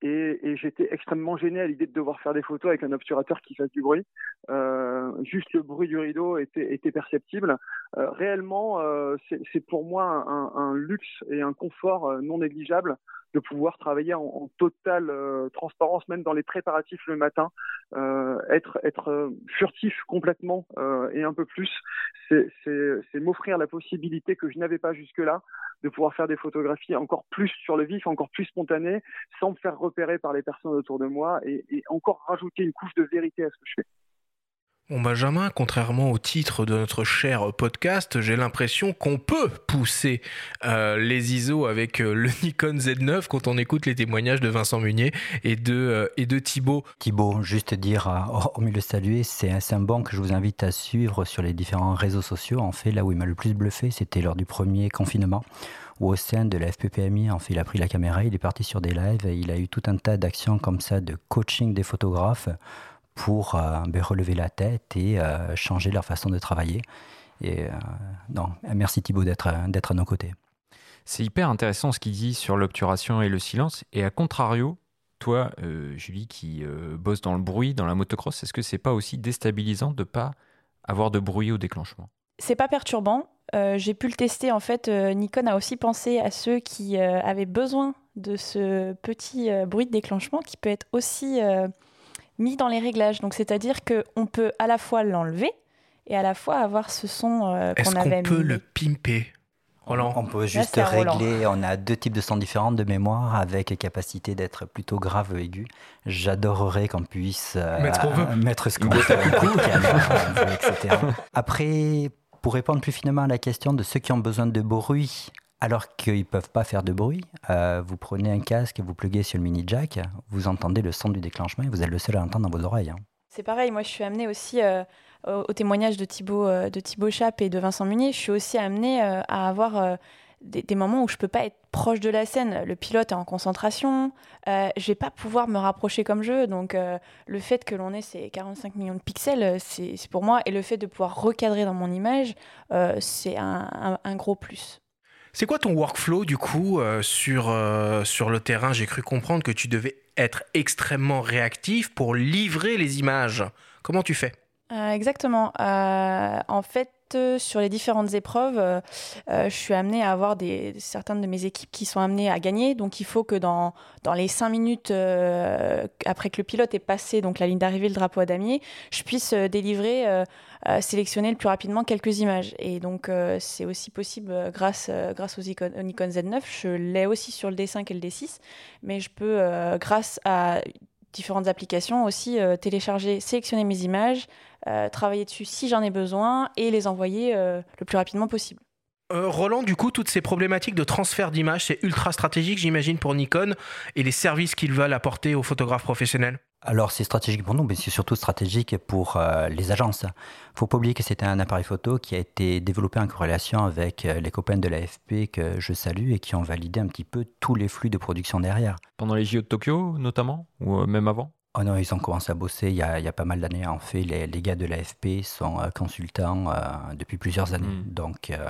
et, et j'étais extrêmement gêné à l'idée de devoir faire des photos avec un obturateur qui fasse du bruit. Euh, juste le bruit du rideau était, était perceptible. Euh, réellement, euh, c'est pour moi un, un, luxe et un confort euh, non négligeable de pouvoir travailler en, en totale euh, transparence, même dans les préparatifs le matin, euh, être, être euh, furtif complètement euh, et un peu plus, c'est m'offrir la possibilité que je n'avais pas jusque-là de pouvoir faire des photographies encore plus sur le vif, encore plus spontanées, sans me faire repérer par les personnes autour de moi et, et encore rajouter une couche de vérité à ce que je fais. Bon Benjamin, contrairement au titre de notre cher podcast, j'ai l'impression qu'on peut pousser euh, les ISO avec euh, le Nikon Z9 quand on écoute les témoignages de Vincent Munier et de, euh, et Thibaut. Thibaut, juste dire, hormis le saluer, c'est un banc que je vous invite à suivre sur les différents réseaux sociaux. En fait, là où il m'a le plus bluffé, c'était lors du premier confinement où au sein de la FPPMI, en fait, il a pris la caméra, il est parti sur des lives et il a eu tout un tas d'actions comme ça de coaching des photographes pour euh, ben, relever la tête et euh, changer leur façon de travailler. Et euh, non, merci Thibaut d'être à nos côtés. C'est hyper intéressant ce qu'il dit sur l'obturation et le silence. Et à contrario, toi, euh, Julie, qui euh, bosse dans le bruit, dans la motocross, est-ce que c'est pas aussi déstabilisant de pas avoir de bruit au déclenchement? C'est pas perturbant. Euh, J'ai pu le tester. En fait, Nikon a aussi pensé à ceux qui avaient besoin de ce petit bruit de déclenchement qui peut être aussi mis dans les réglages. Donc, c'est-à-dire qu'on peut à la fois l'enlever et à la fois avoir ce son euh, qu'on avait Est-ce qu'on peut le pimper Roland? On peut juste Là, régler, on a deux types de sons différents de mémoire avec capacité d'être plutôt grave ou aigu. J'adorerais qu'on puisse euh, mettre ce qu'on veut, mettre ce qu'on veut, etc. Après, pour répondre plus finement à la question de ceux qui ont besoin de bruit alors qu'ils ne peuvent pas faire de bruit, euh, vous prenez un casque et vous pluguez sur le mini jack, vous entendez le son du déclenchement et vous êtes le seul à l'entendre dans vos oreilles. Hein. C'est pareil, moi je suis amenée aussi euh, au, témoignage de Thibaut, euh, de et de Vincent Munier, je suis aussi amenée euh, à avoir des, moments où je ne peux pas être proche de la scène. Le pilote est en concentration, euh, je vais pas pouvoir me rapprocher comme je veux, donc le fait que l'on ait ces 45 millions de pixels, c'est pour moi, et le fait de pouvoir recadrer dans mon image, c'est un gros plus. C'est quoi ton workflow du coup euh, sur, euh, sur le terrain? J'ai cru comprendre que tu devais être extrêmement réactif pour livrer les images. Comment tu fais? Exactement. en fait, sur les différentes épreuves, euh, je suis amenée à avoir des, certaines de mes équipes qui sont amenées à gagner. Donc il faut que dans, dans les cinq minutes euh, après que le pilote ait passé donc la ligne d'arrivée, le drapeau à damier, je puisse euh, délivrer, euh, sélectionner le plus rapidement quelques images. Et donc c'est aussi possible grâce, grâce aux au Nikon Z9. Je l'ai aussi sur le D5 et le D6, mais je peux, grâce à différentes applications aussi euh, télécharger, sélectionner mes images, euh, travailler dessus si j'en ai besoin et les envoyer euh, le plus rapidement possible. Euh, Roland, du coup, toutes ces problématiques de transfert d'image, c'est ultra stratégique, j'imagine, pour Nikon et les services qu'ils veulent apporter aux photographes professionnels alors c'est stratégique pour nous, mais c'est surtout stratégique pour euh, les agences. Il ne faut pas oublier que c'était un appareil photo qui a été développé en corrélation avec euh, les copains de l'AFP que je salue et qui ont validé un petit peu tous les flux de production derrière. Pendant les JO de Tokyo notamment, ou même avant? Oh non, ils ont commencé à bosser il y a, il y a pas mal d'années. En fait, les, les gars de l'AFP sont euh, consultants euh, depuis plusieurs années. Mm. Donc, euh,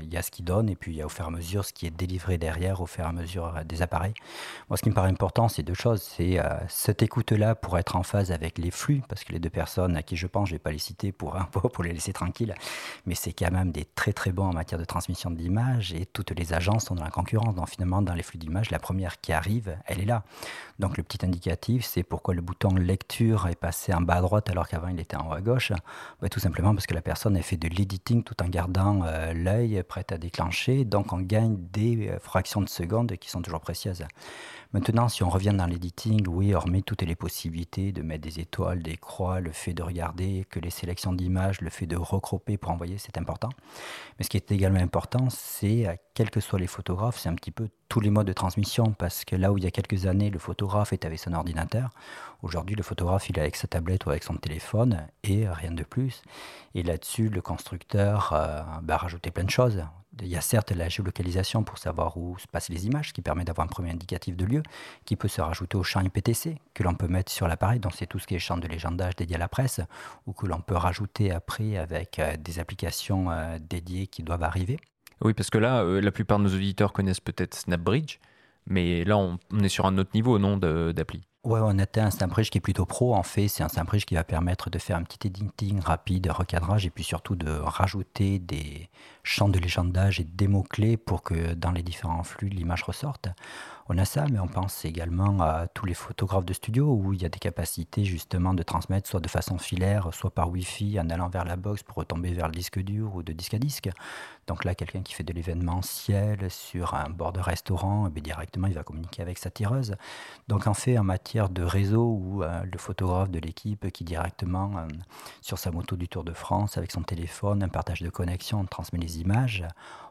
il y a ce qu'ils donnent et puis il y a au fur et à mesure ce qui est délivré derrière, au fur et à mesure des appareils. Moi, ce qui me paraît important, c'est deux choses. C'est cette écoute-là pour être en phase avec les flux, parce que les deux personnes à qui je pense, je ne vais pas les citer pour, hein, pour pour les laisser tranquilles, mais c'est quand même des très très bons en matière de transmission d'images et toutes les agences sont dans la concurrence. Donc, finalement, dans les flux d'images, la première qui arrive, elle est là. Donc le petit indicatif, c'est pourquoi le bouton lecture est passé en bas à droite alors qu'avant il était en haut à gauche. Ben, tout simplement parce que la personne a fait de l'editing tout en gardant euh, l'œil prêt à déclencher. Donc on gagne des euh, fractions de secondes qui sont toujours précieuses. Maintenant, si on revient dans l'editing, oui, remet toutes les possibilités de mettre des étoiles, des croix, le fait de regarder que les sélections d'images, le fait de recroper pour envoyer, c'est important. Mais ce qui est également important, c'est, euh, quels que soient les photographes, c'est un petit peu tous les modes de transmission, parce que là où il y a quelques années, le photographe était avec son ordinateur, aujourd'hui, le photographe, il est avec sa tablette ou avec son téléphone, et rien de plus. Et là-dessus, le constructeur euh, bah, a rajouté plein de choses. Il y a certes la géolocalisation pour savoir où se passent les images, qui permet d'avoir un premier indicatif de lieu, qui peut se rajouter au champ IPTC, que l'on peut mettre sur l'appareil, donc c'est tout ce qui est champ de légendage dédié à la presse, ou que l'on peut rajouter après avec euh, des applications euh, dédiées qui doivent arriver. Oui, parce que là, euh, la plupart de nos auditeurs connaissent peut-être SnapBridge, mais là, on, est sur un autre niveau, non, d'appli? Ouais, on atteint un SnapBridge qui est plutôt pro. En fait, c'est un SnapBridge qui va permettre de faire un petit editing rapide, recadrage, et puis surtout de rajouter des champs de légendage et des mots-clés pour que dans les différents flux, l'image ressorte. On a ça, mais on pense également à tous les photographes de studio où il y a des capacités justement de transmettre soit de façon filaire, soit par Wi-Fi en allant vers la box pour retomber vers le disque dur ou de disque à disque. Donc là, quelqu'un qui fait de l'événementiel sur un bord de restaurant, eh directement, il va communiquer avec sa tireuse. Donc en fait, en matière de réseau, où euh, le photographe de l'équipe qui directement, euh, sur sa moto du Tour de France, avec son téléphone, un partage de connexion, transmet les images,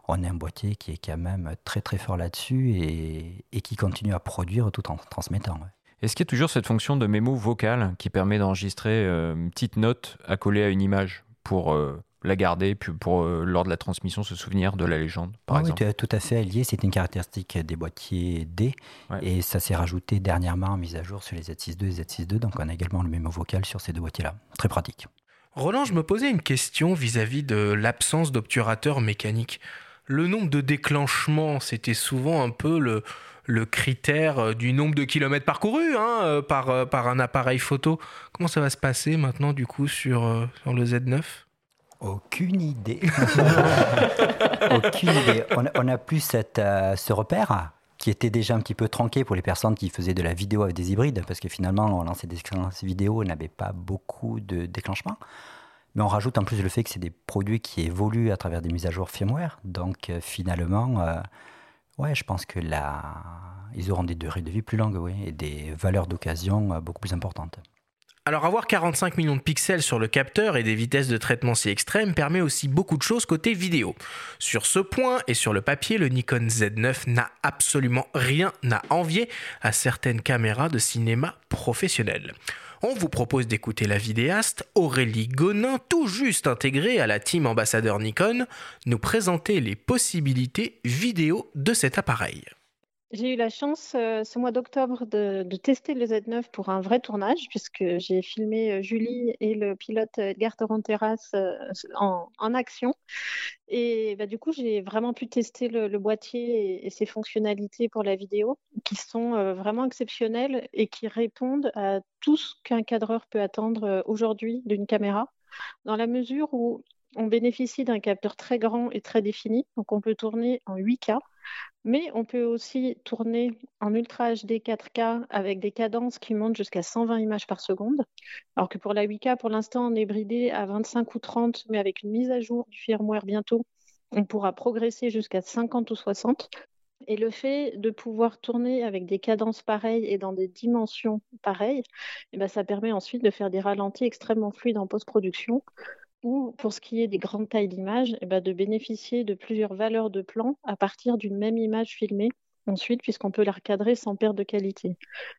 on a un boîtier qui est quand même très très fort là-dessus et, et qui continue à produire tout en transmettant. ouais. Est-ce qu'il y a toujours cette fonction de mémo vocal qui permet d'enregistrer euh, une petite note à coller à une image pour euh, la garder, puis pour, euh, lors de la transmission, se souvenir de la légende, par Ah oui, exemple? tout, tout à fait lié. C'est une caractéristique des boîtiers D Ouais. et ça s'est rajouté dernièrement en mise à jour sur les Z62 et Z62. Donc on a également le mémo vocal sur ces deux boîtiers-là. Très pratique. Roland, je me posais une question vis-à-vis de l'absence d'obturateur mécanique. Le nombre de déclenchements, c'était souvent un peu le, critère euh, du nombre de kilomètres parcourus hein, euh, par, euh, par un appareil photo. Comment ça va se passer maintenant, du coup, sur, le Z9 Aucune idée. Aucune idée. On n'a plus cette, ce repère qui était déjà un petit peu tronqué pour les personnes qui faisaient de la vidéo avec des hybrides, parce que finalement, on lançait des séquences vidéo, on n'avait pas beaucoup de déclenchement. Mais on rajoute en plus le fait que c'est des produits qui évoluent à travers des mises à jour firmware. Donc euh, finalement, euh, ouais, je pense que là, ils auront des durées de vie plus longues, oui, et des valeurs d'occasion euh, beaucoup plus importantes. Alors avoir 45 millions de pixels sur le capteur et des vitesses de traitement si extrêmes permet aussi beaucoup de choses côté vidéo. Sur ce point et sur le papier, le Nikon Z9 n'a absolument rien à envier à certaines caméras de cinéma professionnel. On vous propose d'écouter la vidéaste Aurélie Gonin, tout juste intégrée à la team ambassadeur Nikon, nous présenter les possibilités vidéo de cet appareil. J'ai eu la chance euh, ce mois d'octobre de, tester le Z9 pour un vrai tournage, puisque j'ai filmé euh, Julie et le pilote Edgar Torrenteras euh, en, action. Et bah, du coup, j'ai vraiment pu tester le, boîtier et, ses fonctionnalités pour la vidéo, qui sont euh, vraiment exceptionnelles et qui répondent à tout ce qu'un cadreur peut attendre euh, aujourd'hui d'une caméra, dans la mesure où on bénéficie d'un capteur très grand et très défini, donc on peut tourner en 8K. Mais on peut aussi tourner en Ultra HD 4K avec des cadences qui montent jusqu'à 120 images par seconde. Alors que pour la 8K, pour l'instant, on est bridé à 25 ou 30, mais avec une mise à jour du firmware bientôt, on pourra progresser jusqu'à 50 ou 60. Et le fait de pouvoir tourner avec des cadences pareilles et dans des dimensions pareilles, eh ben, ça permet ensuite de faire des ralentis extrêmement fluides en post-production. Ou pour ce qui est des grandes tailles d'image, eh ben, de bénéficier de plusieurs valeurs de plan à partir d'une même image filmée ensuite, puisqu'on peut la recadrer sans perte de qualité.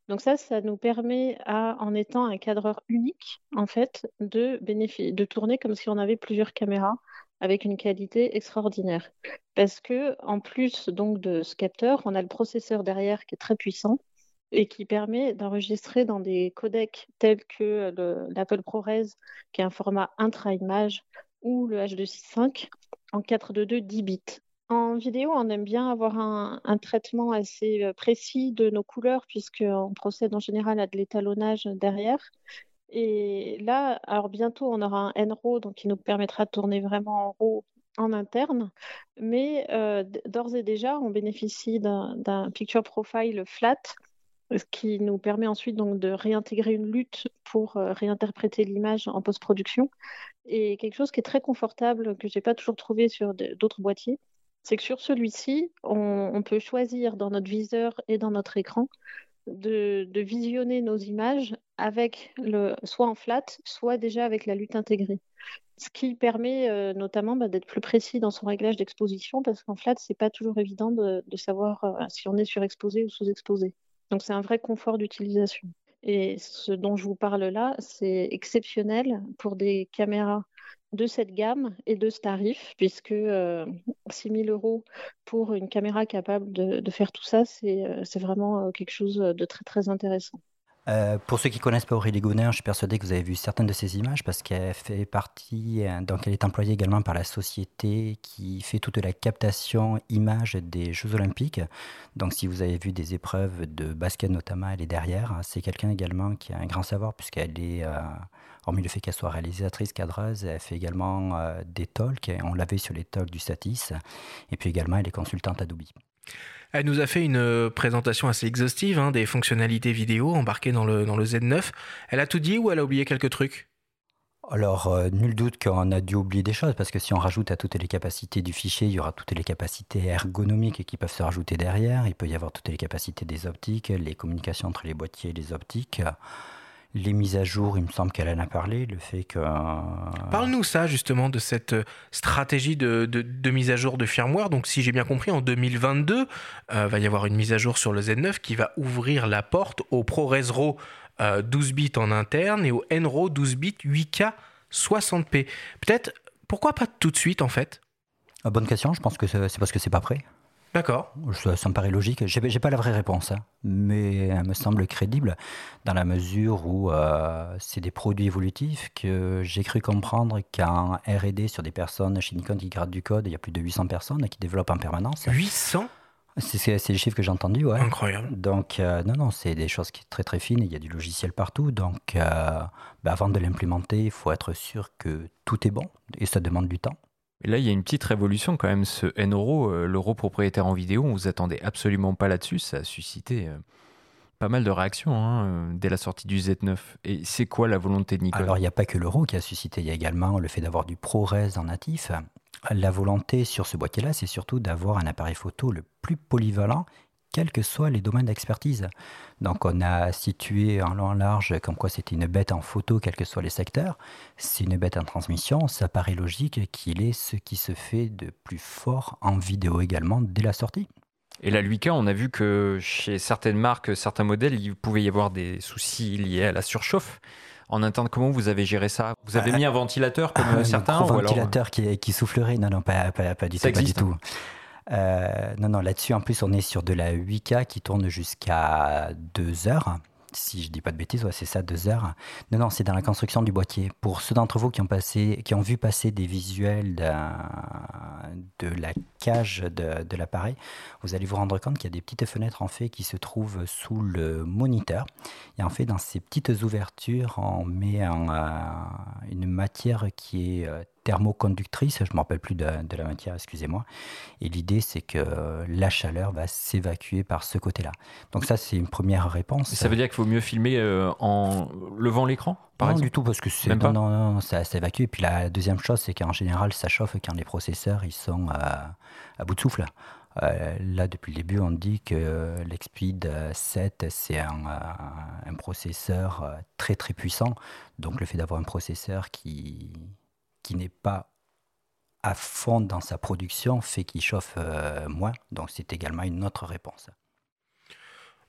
Donc ça, ça nous permet, en étant un cadreur unique, en fait, de, de tourner comme si on avait plusieurs caméras avec une qualité extraordinaire. Parce que, en plus donc de ce capteur, on a le processeur derrière qui est très puissant et qui permet d'enregistrer dans des codecs tels que l'Apple ProRes, qui est un format intra-image, ou le H265 en 422 10 bits. En vidéo, on aime bien avoir un, traitement assez euh, précis de nos couleurs, puisqu'on procède en général à de l'étalonnage derrière. Et là, alors bientôt, on aura un N-RAW, donc qui nous permettra de tourner vraiment en RAW en interne, mais euh, d'ores et déjà, on bénéficie d'un picture profile flat ce qui nous permet ensuite donc de réintégrer une lutte pour euh, réinterpréter l'image en post-production. Et quelque chose qui est très confortable, que je n'ai pas toujours trouvé sur d'autres boîtiers, c'est que sur celui-ci, on, peut choisir dans notre viseur et dans notre écran de, visionner nos images avec le, soit en flat, soit déjà avec la lutte intégrée. Ce qui permet euh, notamment bah, d'être plus précis dans son réglage d'exposition, parce qu'en flat, c'est pas toujours évident de, savoir euh, si on est surexposé ou sous-exposé. Donc c'est un vrai confort d'utilisation. Et ce dont je vous parle là, c'est exceptionnel pour des caméras de cette gamme et de ce tarif, puisque 6 euh, 000 euros pour une caméra capable de, faire tout ça, c'est euh, vraiment euh, quelque chose de très très intéressant. Euh, pour ceux qui connaissent pas Aurélie Gonner, je suis persuadé que vous avez vu certaines de ces images parce qu'elle fait partie, euh, donc elle est employée également par la société qui fait toute la captation image des Jeux Olympiques. Donc si vous avez vu des épreuves de basket notamment, elle est derrière. C'est quelqu'un également qui a un grand savoir puisqu'elle est, euh, hormis le fait qu'elle soit réalisatrice, cadreuse, elle fait également des talks. On l'avait sur les talks du Satis. Et puis également, elle est consultante Adobe. Elle nous a fait une euh, présentation assez exhaustive hein, des fonctionnalités vidéo embarquées dans le, dans le Z9. Elle a tout dit ou elle a oublié quelques trucs? Alors, euh, nul doute qu'on a dû oublier des choses, parce que si on rajoute à toutes les capacités du fichier, il y aura toutes les capacités ergonomiques qui peuvent se rajouter derrière. Il peut y avoir toutes les capacités des optiques, les communications entre les boîtiers et les optiques. Les mises à jour, il me semble qu'elle en a parlé, le fait que... Parle-nous ça justement de cette euh, stratégie de, mise à jour de firmware. Donc si j'ai bien compris, en 2022, euh, va y avoir une mise à jour sur le Z9 qui va ouvrir la porte au ProRes RAW 12 bits en interne et au NRAW 12 bits 8K 60p. Peut-être, pourquoi pas tout de suite en fait? Ah, Bonne question, je pense que c'est parce que c'est pas prêt. D'accord. Ça, me paraît logique. J'ai, n'ai pas la vraie réponse, hein, mais elle me semble crédible dans la mesure où euh, c'est des produits évolutifs que j'ai cru comprendre qu'en R&D sur des personnes chez Nikon qui gradent du code, il y a plus de 800 personnes qui développent en permanence. 800 c'est, les chiffres que j'ai entendus, ouais. Incroyable. Donc, euh, non, non, c'est des choses qui sont très, très fines. Il y a du logiciel partout. Donc, euh, bah, avant de l'implémenter, il faut être sûr que tout est bon et ça demande du temps. Là, il y a une petite révolution quand même. Ce NRO, euh, l'euro propriétaire en vidéo, on vous attendait absolument pas là-dessus. Ça a suscité euh, pas mal de réactions hein, euh, dès la sortie du Z9. Et c'est quoi la volonté de Nikon Alors, il n'y a pas que l'euro qui a suscité. Il y a également le fait d'avoir du ProRes en natif. La volonté sur ce boîtier-là, c'est surtout d'avoir un appareil photo le plus polyvalent quels que soient les domaines d'expertise. Donc on a situé en long en large comme quoi c'était une bête en photo, quels que soient les secteurs. C'est une bête en transmission, ça paraît logique qu'il est ce qui se fait de plus fort en vidéo également dès la sortie. Et la 8K, on a vu que chez certaines marques, certains modèles, il pouvait y avoir des soucis liés à la surchauffe. En interne, comment vous avez géré ça? Vous avez mis un ventilateur comme un certains Un ventilateur qui, qui, soufflerait? Non, non, pas, pas, pas du tout. Pas du tout. Euh, non, non, là-dessus, en plus, on est sur de la 8K qui tourne jusqu'à 2 heures. Si je dis pas de bêtises, c'est ça, 2 heures. Non, non, c'est dans la construction du boîtier. Pour ceux d'entre vous qui ont, passé, qui ont vu passer des visuels de, la cage de, de l'appareil, vous allez vous rendre compte qu'il y a des petites fenêtres en fait qui se trouvent sous le moniteur. Et en fait, dans ces petites ouvertures, on met euh, une matière qui est euh, thermoconductrice, je ne me rappelle plus de, la matière, excusez-moi. Et l'idée, c'est que la chaleur va s'évacuer par ce côté-là. Donc ça, c'est une première réponse. ça veut dire qu'il faut mieux filmer euh, en levant l'écran par non, du tout, parce que c'est non, non, non, ça s'évacue. Et puis la deuxième chose, c'est qu'en général, ça chauffe quand les processeurs ils sont à bout de souffle. Euh, là, depuis le début, on dit que l'Expeed 7, c'est un, processeur très très puissant. Donc le fait d'avoir un processeur qui, qui n'est pas à fond dans sa production fait qu'il chauffe euh, moins. Donc c'est également une autre réponse.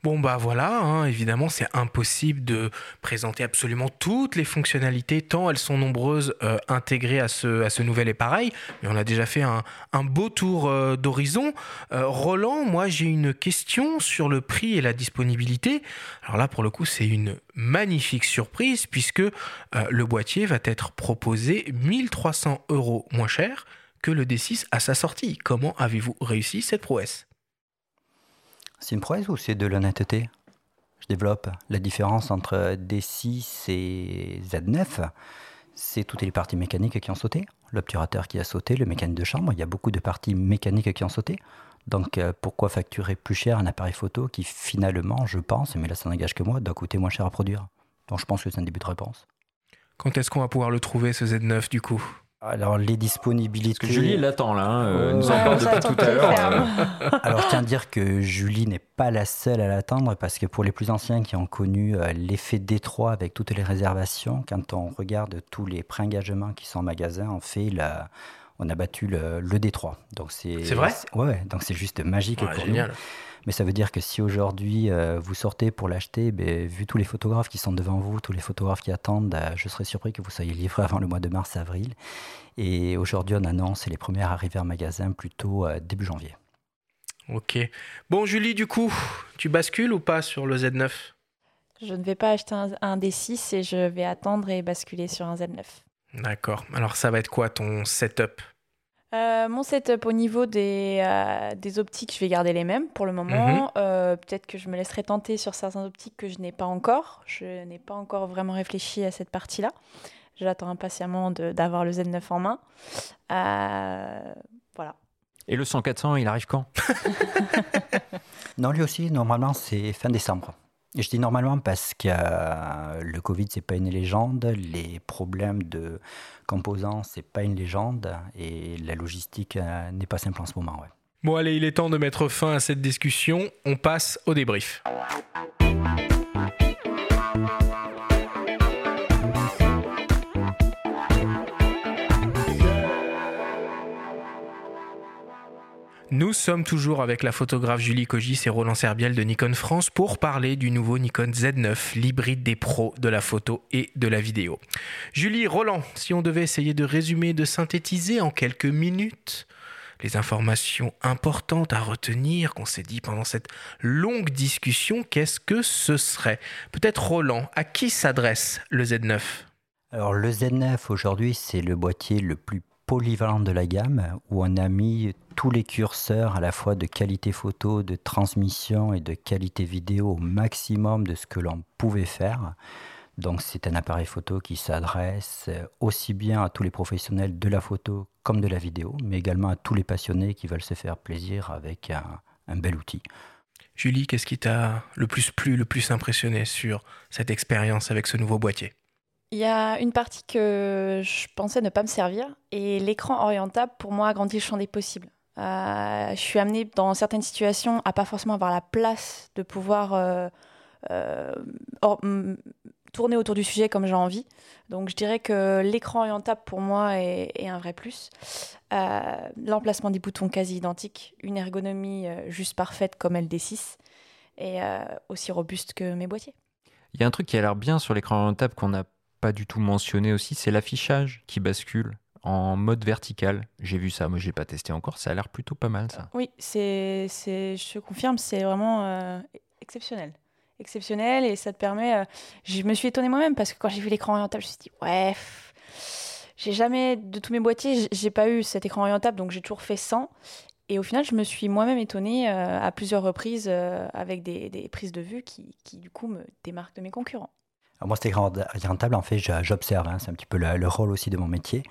Bon bah voilà, hein, évidemment c'est impossible de présenter absolument toutes les fonctionnalités tant elles sont nombreuses euh, intégrées à ce, nouvel appareil, mais on a déjà fait un, beau tour euh, d'horizon. Roland, moi j'ai une question sur le prix et la disponibilité. Alors là pour le coup c'est une magnifique surprise puisque le boîtier va être proposé 1300 euros moins cher que le D6 à sa sortie. Comment avez-vous réussi cette prouesse? C'est une prouesse ou c'est de l'honnêteté? Je développe la différence entre D6 et Z9. C'est toutes les parties mécaniques qui ont sauté. L'obturateur qui a sauté, le mécanique de chambre, il y a beaucoup de parties mécaniques qui ont sauté. Donc euh, pourquoi facturer plus cher un appareil photo qui finalement, je pense, mais là ça n'engage que moi, doit coûter moins cher à produire? Donc je pense que c'est un début de réponse. Quand est-ce qu'on va pouvoir le trouver ce Z9 du coup? Alors les disponibilités. Julie l'attend là, hein, euh, nous en parle depuis tout à l'heure. Alors je tiens à dire que Julie n'est pas la seule à l'attendre parce que pour les plus anciens qui ont connu euh, l'effet Détroit avec toutes les réservations, quand on regarde tous les pré-engagements qui sont en magasin, on fait la, on a battu le, le Détroit. Donc c'est. C'est vrai? Ouais, donc c'est juste magique pour génial. nous. Mais ça veut dire que si aujourd'hui euh, vous sortez pour l'acheter, ben, vu tous les photographes qui sont devant vous, tous les photographes qui attendent, euh, je serais surpris que vous soyez livré avant le mois de mars-avril. Et aujourd'hui, on annonce les premières arrivées en magasin plutôt euh, début janvier. Ok. Bon, Julie, du coup, tu bascules ou pas sur le Z9 Je ne vais pas acheter un, un D6 et je vais attendre et basculer sur un Z9. D'accord. Alors, ça va être quoi ton setup? Euh, mon setup au niveau des, euh, des, optiques, je vais garder les mêmes pour le moment. Mhm. Euh, peut-être que je me laisserai tenter sur certaines optiques que je n'ai pas encore. Je n'ai pas encore vraiment réfléchi à cette partie-là. J'attends impatiemment d'avoir le Z9 en main. voilà. Et le 100-400, il arrive quand? Non, lui aussi, normalement, c'est fin décembre. Je dis normalement parce que euh, le Covid, c'est pas une légende. Les problèmes de composants, c'est pas une légende. Et la logistique euh, n'est pas simple en ce moment. Bon, allez, il est temps de mettre fin à cette discussion. On passe au débrief. Nous sommes toujours avec la photographe Julie Cogis et Roland Serbiel de Nikon France pour parler du nouveau Nikon Z9, l'hybride des pros de la photo et de la vidéo. Julie, Roland, si on devait essayer de résumer, de synthétiser en quelques minutes les informations importantes à retenir qu'on s'est dit pendant cette longue discussion, qu'est-ce que ce serait? Peut-être Roland, à qui s'adresse le Z9 alors le Z9 aujourd'hui c'est le boîtier le plus polyvalent de la gamme où on a mis tous les curseurs à la fois de qualité photo, de transmission et de qualité vidéo au maximum de ce que l'on pouvait faire. Donc c'est un appareil photo qui s'adresse aussi bien à tous les professionnels de la photo comme de la vidéo, mais également à tous les passionnés qui veulent se faire plaisir avec un, bel outil. Julie, qu'est-ce qui t'a le plus plu, le plus impressionné sur cette expérience avec ce nouveau boîtier? Il y a une partie que je pensais ne pas me servir et l'écran orientable pour moi agrandit le champ des possibles. Euh, je suis amenée dans certaines situations à pas forcément avoir la place de pouvoir euh, euh, tourner autour du sujet comme j'ai envie. Donc je dirais que l'écran orientable pour moi est, un vrai plus. L'emplacement des boutons quasi identique, une ergonomie juste parfaite comme LD6 et aussi robuste que mes boîtiers. Il y a un truc qui a l'air bien sur l'écran orientable qu'on a pas du tout mentionné aussi, c'est l'affichage qui bascule en mode vertical. J'ai vu ça, moi j'ai pas testé encore, ça a l'air plutôt pas mal ça. Oui, c'est, je confirme, c'est vraiment euh, exceptionnel. Exceptionnel et ça te permet. Euh, je me suis étonnée moi-même parce que quand j'ai vu l'écran orientable, je me suis dit, ouais, j'ai jamais, de tous mes boîtiers, j'ai pas eu cet écran orientable donc j'ai toujours fait sans. Et au final, je me suis moi-même étonnée euh, à plusieurs reprises avec des, des, prises de vue qui, qui, du coup, me démarquent de mes concurrents. Alors moi, c'était rentable. En fait, j'observe. Hein, c'est un petit peu le, rôle aussi de mon métier.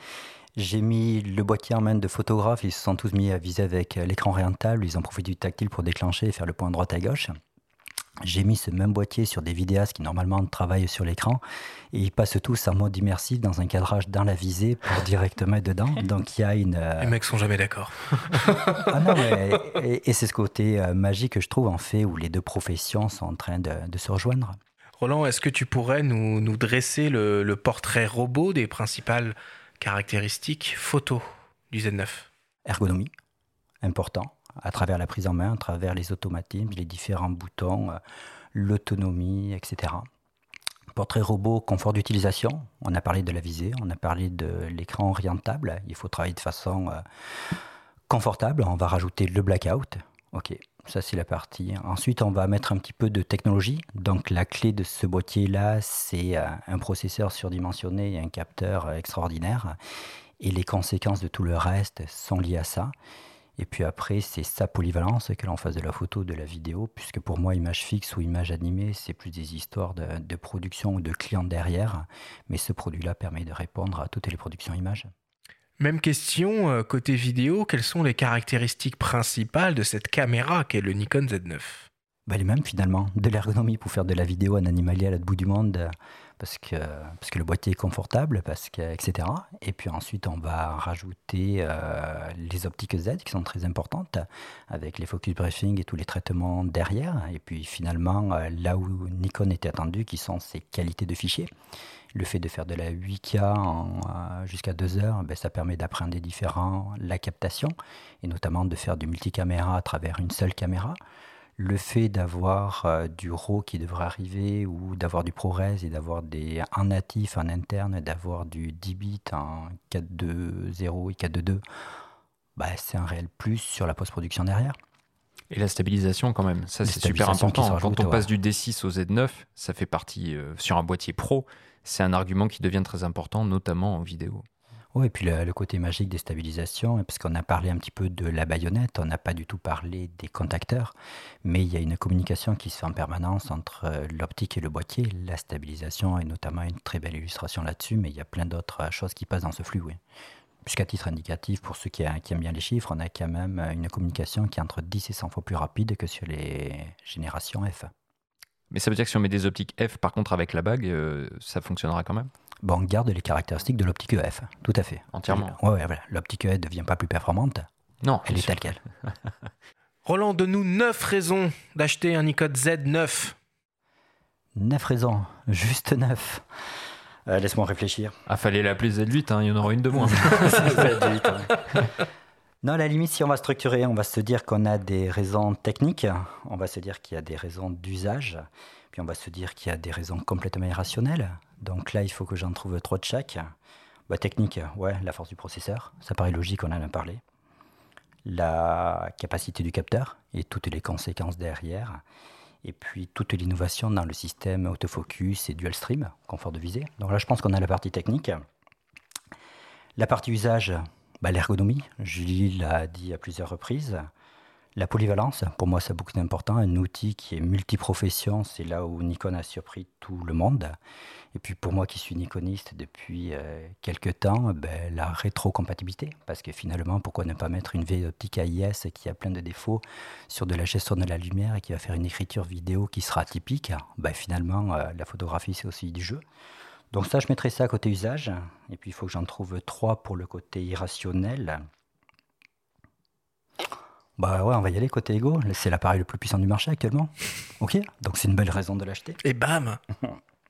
J'ai mis le boîtier en main de photographes. Ils se sont tous mis à viser avec l'écran rentable. Ils ont profité du tactile pour déclencher et faire le point droite à gauche. J'ai mis ce même boîtier sur des vidéastes qui normalement travaillent sur l'écran et ils passent tous en mode immersif dans un cadrage dans la visée pour directement être dedans. Donc il y a une. Euh, Les mecs sont jamais d'accord. ah non, mais, et, c'est ce côté euh, magique que je trouve en fait où les deux professions sont en train de se rejoindre. Roland, est-ce que tu pourrais nous, dresser le, portrait robot des principales caractéristiques photo du Z9 Ergonomie, important, à travers la prise en main, à travers les automatismes, les différents boutons, euh, l'autonomie, etc. Portrait robot, confort d'utilisation, on a parlé de la visée, on a parlé de l'écran orientable, il faut travailler de façon euh, confortable, on va rajouter le blackout, ok, ça c'est la partie. Ensuite on va mettre un petit peu de technologie, donc la clé de ce boîtier là c'est euh, un processeur surdimensionné et un capteur extraordinaire, et les conséquences de tout le reste sont liées à ça. Et puis après, c'est sa polyvalence, que l'on fasse de la photo, de la vidéo, puisque pour moi, image fixe ou image animée, c'est plus des histoires de, production ou de clients derrière. Mais ce produit-là permet de répondre à toutes les productions images. Même question, euh, côté vidéo, quelles sont les caractéristiques principales de cette caméra qu'est le Nikon Z9 bah, Les mêmes finalement. De l'ergonomie pour faire de la vidéo en animalier à l'autre bout du monde parce que, parce que le boîtier est confortable, parce que, etc. Et puis ensuite, on va rajouter euh, les optiques Z qui sont très importantes, avec les focus briefing et tous les traitements derrière. Et puis finalement, euh, là où Nikon était attendu, qui sont ses qualités de fichier. Le fait de faire de la 8K euh, jusqu'à 2 heures, ben, ça permet d'appréhender différent la captation, et notamment de faire du multicaméra à travers une seule caméra le fait d'avoir euh, du RAW qui devrait arriver ou d'avoir du ProRes et d'avoir des un natif, un interne, d'avoir du 10 bits, un 4.2.0 et 4.2.2, bah, c'est un réel plus sur la post-production derrière. Et la stabilisation quand même, ça c'est super important. Quand on passe du D6 au Z9, ça fait partie euh, sur un boîtier pro, c'est un argument qui devient très important, notamment en vidéo. Oui, et puis le, côté magique des stabilisations, parce qu'on a parlé un petit peu de la baïonnette, on n'a pas du tout parlé des contacteurs, mais il y a une communication qui se fait en permanence entre euh, l'optique et le boîtier. La stabilisation est notamment une très belle illustration là-dessus, mais il y a plein d'autres euh, choses qui passent dans ce flux. Puisqu'à titre indicatif, pour ceux qui, qui, aiment bien les chiffres, on a quand même euh, une communication qui est entre 10 et 100 fois plus rapide que sur les générations F. Mais ça veut dire que si on met des optiques F, par contre, avec la bague, ça fonctionnera quand même? Bon, on garde les caractéristiques de l'optique EF, tout à fait. Entièrement. Ouais, ouais voilà. L'optique EF ne devient pas plus performante. Non. Elle est telle qu'elle. Roland, donne-nous 9 raisons d'acheter un Nikon Z9. 9 raisons, juste 9. Euh, laisse-moi réfléchir. Ah, fallait l'appeler Z8, hein, il y en aura une de moins. Non, à la limite, si on va structurer, on va se dire qu'on a des raisons techniques, on va se dire qu'il y a des raisons d'usage, puis on va se dire qu'il y a des raisons complètement irrationnelles. Donc là, il faut que j'en trouve trois de chaque. Bah, technique, ouais, la force du processeur, ça paraît logique, on en a parlé. La capacité du capteur et toutes les conséquences derrière. Et puis toute l'innovation dans le système autofocus et dual stream, confort de visée. Donc là, je pense qu'on a la partie technique. La partie usage, bah, l'ergonomie. Julie l'a dit à plusieurs reprises. La polyvalence, pour moi, c'est beaucoup d'important. Un outil qui est multiprofession, c'est là où Nikon a surpris tout le monde. Et puis pour moi qui suis Nikoniste depuis euh, quelques temps, ben, la rétrocompatibilité. Parce que finalement, pourquoi ne pas mettre une vieille optique AIS qui a plein de défauts sur de la gestion de la lumière et qui va faire une écriture vidéo qui sera typique ben, Finalement, euh, la photographie, c'est aussi du jeu. Donc ça, je mettrai ça à côté usage. Et puis il faut que j'en trouve trois pour le côté irrationnel. Bah ouais, on va y aller côté ego. C'est l'appareil le plus puissant du marché actuellement. Ok, donc c'est une belle raison de l'acheter. Et bam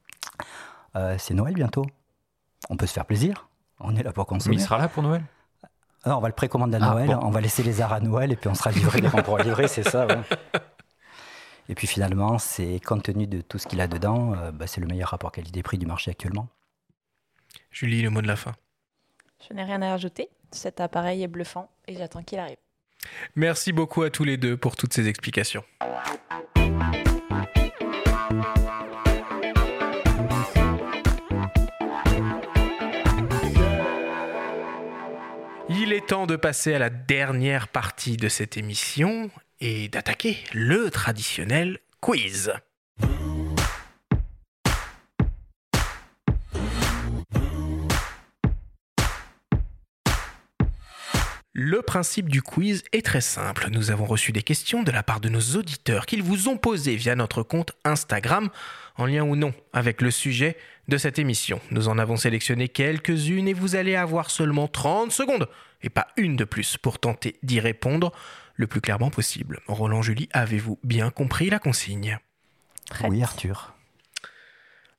euh, C'est Noël bientôt. On peut se faire plaisir. On est là pour consommer. Mais il sera là pour Noël? Non, ah, on va le précommander à ah, Noël, on va laisser les arts à Noël et puis on sera livré dès qu'on pourra livrer, c'est ça. Et puis finalement, c'est compte tenu de tout ce qu'il a dedans, euh, bah, c'est le meilleur rapport qualité-prix du marché actuellement. Julie, le mot de la fin. Je n'ai rien à ajouter. Cet appareil est bluffant et j'attends qu'il arrive. Merci beaucoup à tous les deux pour toutes ces explications. Il est temps de passer à la dernière partie de cette émission et d'attaquer le traditionnel quiz. Le principe du quiz est très simple. Nous avons reçu des questions de la part de nos auditeurs qu'ils vous ont posées via notre compte Instagram, en lien ou non avec le sujet de cette émission. Nous en avons sélectionné quelques-unes et vous allez avoir seulement 30 secondes, et pas une de plus, pour tenter d'y répondre le plus clairement possible. Roland Julie, avez-vous bien compris la consigne? Oui, Arthur.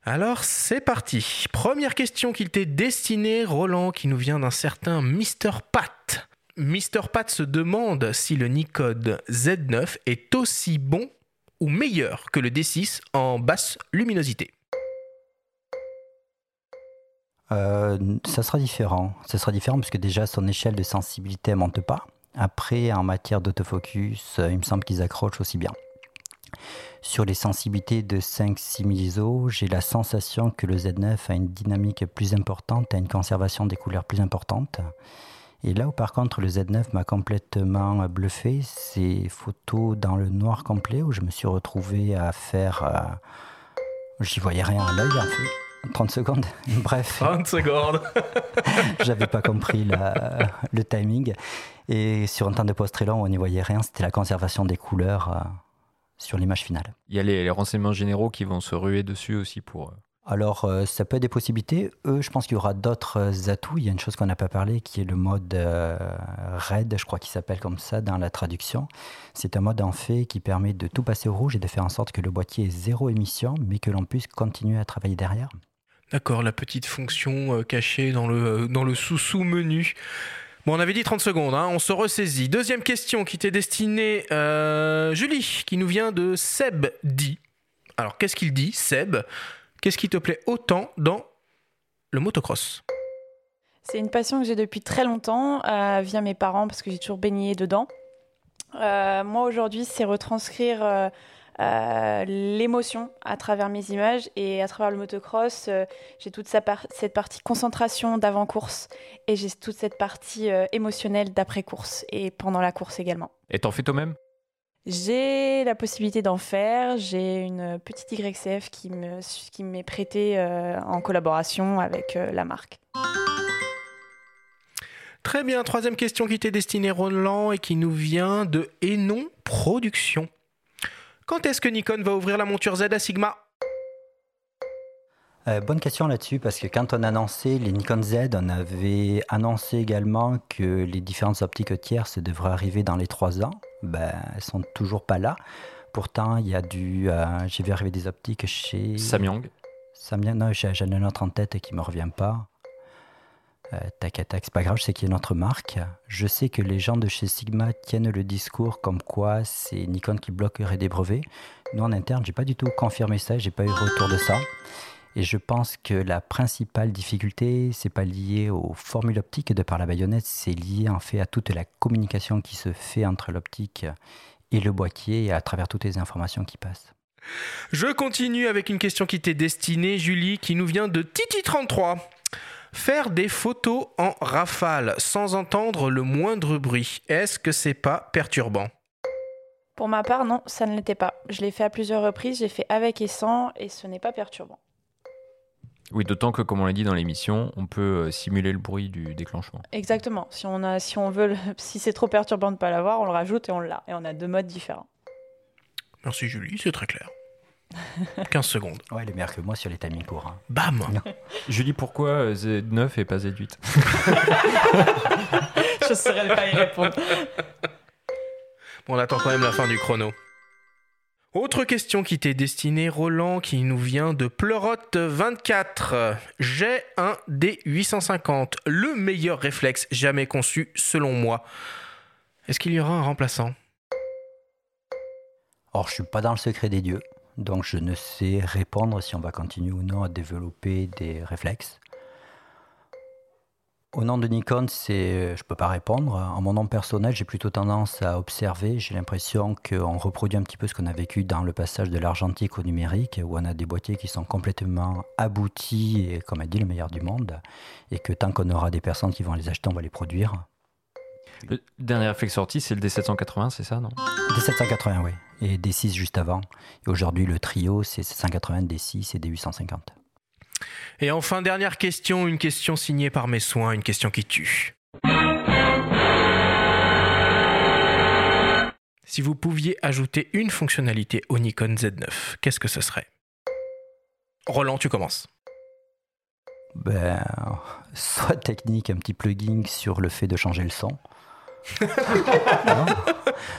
Alors c'est parti. Première question qu'il t'est destinée, Roland, qui nous vient d'un certain Mr. Pat. Mr. Pat se demande si le Nikon Z9 est aussi bon ou meilleur que le D6 en basse luminosité. Euh, ça sera différent. Ça sera différent parce que déjà son échelle de sensibilité ne monte pas. Après, en matière d'autofocus, euh, il me semble qu'ils accrochent aussi bien. Sur les sensibilités de 5-6 ISO, j'ai la sensation que le Z9 a une dynamique plus importante, a une conservation des couleurs plus importante. Et là où par contre le Z9 m'a complètement bluffé, c'est photos dans le noir complet où je me suis retrouvé à faire... Euh, j'y voyais rien à l'œil en fait. 30 secondes, bref. 30 secondes. J'avais pas compris le timing. Et sur un temps de poste très long, on n'y voyait rien. C'était la conservation des couleurs euh, sur l'image finale. Il y a les, renseignements généraux qui vont se ruer dessus aussi pour. Euh, Alors, euh, ça peut être des possibilités. Eux, je pense qu'il y aura d'autres atouts. Il y a une chose qu'on n'a pas parlé qui est le mode RED, je crois qu'il s'appelle comme ça dans la traduction. C'est un mode en fait qui permet de tout passer au rouge et de faire en sorte que le boîtier ait zéro émission, mais que l'on puisse continuer à travailler derrière. D'accord, la petite fonction cachée dans le, sous-sous-menu. Bon, on avait dit 30 secondes, hein, on se ressaisit. Deuxième question qui t'est destinée, euh, Julie, qui nous vient de Seb dit. Alors, qu'est-ce qu'il dit, Seb? Qu'est-ce qui te plaît autant dans le motocross? C'est une passion que j'ai depuis très longtemps, euh, via mes parents, parce que j'ai toujours baigné dedans. Euh, moi, aujourd'hui, c'est retranscrire euh, l'émotion à travers mes images et à travers le motocross, euh, j'ai toute cette partie concentration d'avant-course et j'ai toute cette partie euh, émotionnelle d'après-course et pendant la course également. Et t'en fais toi-même? J'ai la possibilité d'en faire. J'ai une petite YCF qui m'est qui prêtée en collaboration avec la marque. Très bien, troisième question qui t'est destinée Roland et qui nous vient de Enon Production. Quand est-ce que Nikon va ouvrir la monture Z à Sigma? Euh, bonne question là-dessus, parce que quand on a annoncé les Nikon Z, on avait annoncé également que les différentes optiques tierces devraient arriver dans les trois ans. Ben, elles sont toujours pas là. Pourtant, il y a du. Euh, j'ai vu arriver des optiques chez. Samyang. Samyang, non, j'ai un autre en tête qui me revient pas. Euh, tac, tac, c'est pas grave, je sais qu'il y a une autre marque. Je sais que les gens de chez Sigma tiennent le discours comme quoi c'est Nikon qui bloquerait des brevets. Nous en interne, j'ai pas du tout confirmé ça, j'ai pas eu retour de ça. Et je pense que la principale difficulté, c'est pas lié aux formules optiques de par la baïonnette, c'est lié en fait à toute la communication qui se fait entre l'optique et le boîtier et à travers toutes les informations qui passent. Je continue avec une question qui t'est destinée, Julie, qui nous vient de Titi33. Faire des photos en rafale sans entendre le moindre bruit, est-ce que c'est pas perturbant? Pour ma part, non, ça ne l'était pas. Je l'ai fait à plusieurs reprises, j'ai fait avec et sans, et ce n'est pas perturbant. Oui, d'autant que, comme on l'a dit dans l'émission, on peut euh, simuler le bruit du déclenchement. Exactement. Si on, a, si on veut, si c'est trop perturbant de ne pas l'avoir, on le rajoute et on l'a. Et on a deux modes différents. Merci Julie, c'est très clair. 15 secondes. Ouais, il est meilleur que moi sur les timings courts. Hein. Bam Julie, pourquoi Z9 et pas Z8 Je ne saurais pas y répondre. Bon, on attend quand même la fin du chrono. Autre question qui t'est destinée, Roland, qui nous vient de Pleurote24. J'ai un D850, le meilleur réflexe jamais conçu selon moi. Est-ce qu'il y aura un remplaçant? Or, je suis pas dans le secret des dieux. Donc je ne sais répondre si on va continuer ou non à développer des réflexes. Au nom de Nikon, c'est, je ne peux pas répondre. En mon nom personnel, j'ai plutôt tendance à observer. J'ai l'impression qu'on reproduit un petit peu ce qu'on a vécu dans le passage de l'argentique au numérique, où on a des boîtiers qui sont complètement aboutis et, comme a dit, le meilleur du monde. Et que tant qu'on aura des personnes qui vont les acheter, on va les produire. Le dernier réflexe sorti, c'est le D780, c'est ça, non? D780, oui. Et D6 juste avant. Et aujourd'hui, le trio, c'est 780, D6 et D850. Et enfin, dernière question, une question signée par mes soins, une question qui tue. Si vous pouviez ajouter une fonctionnalité au Nikon Z9, qu'est-ce que ce serait? Roland, tu commences. Ben, soit technique, un petit plugin sur le fait de changer le son.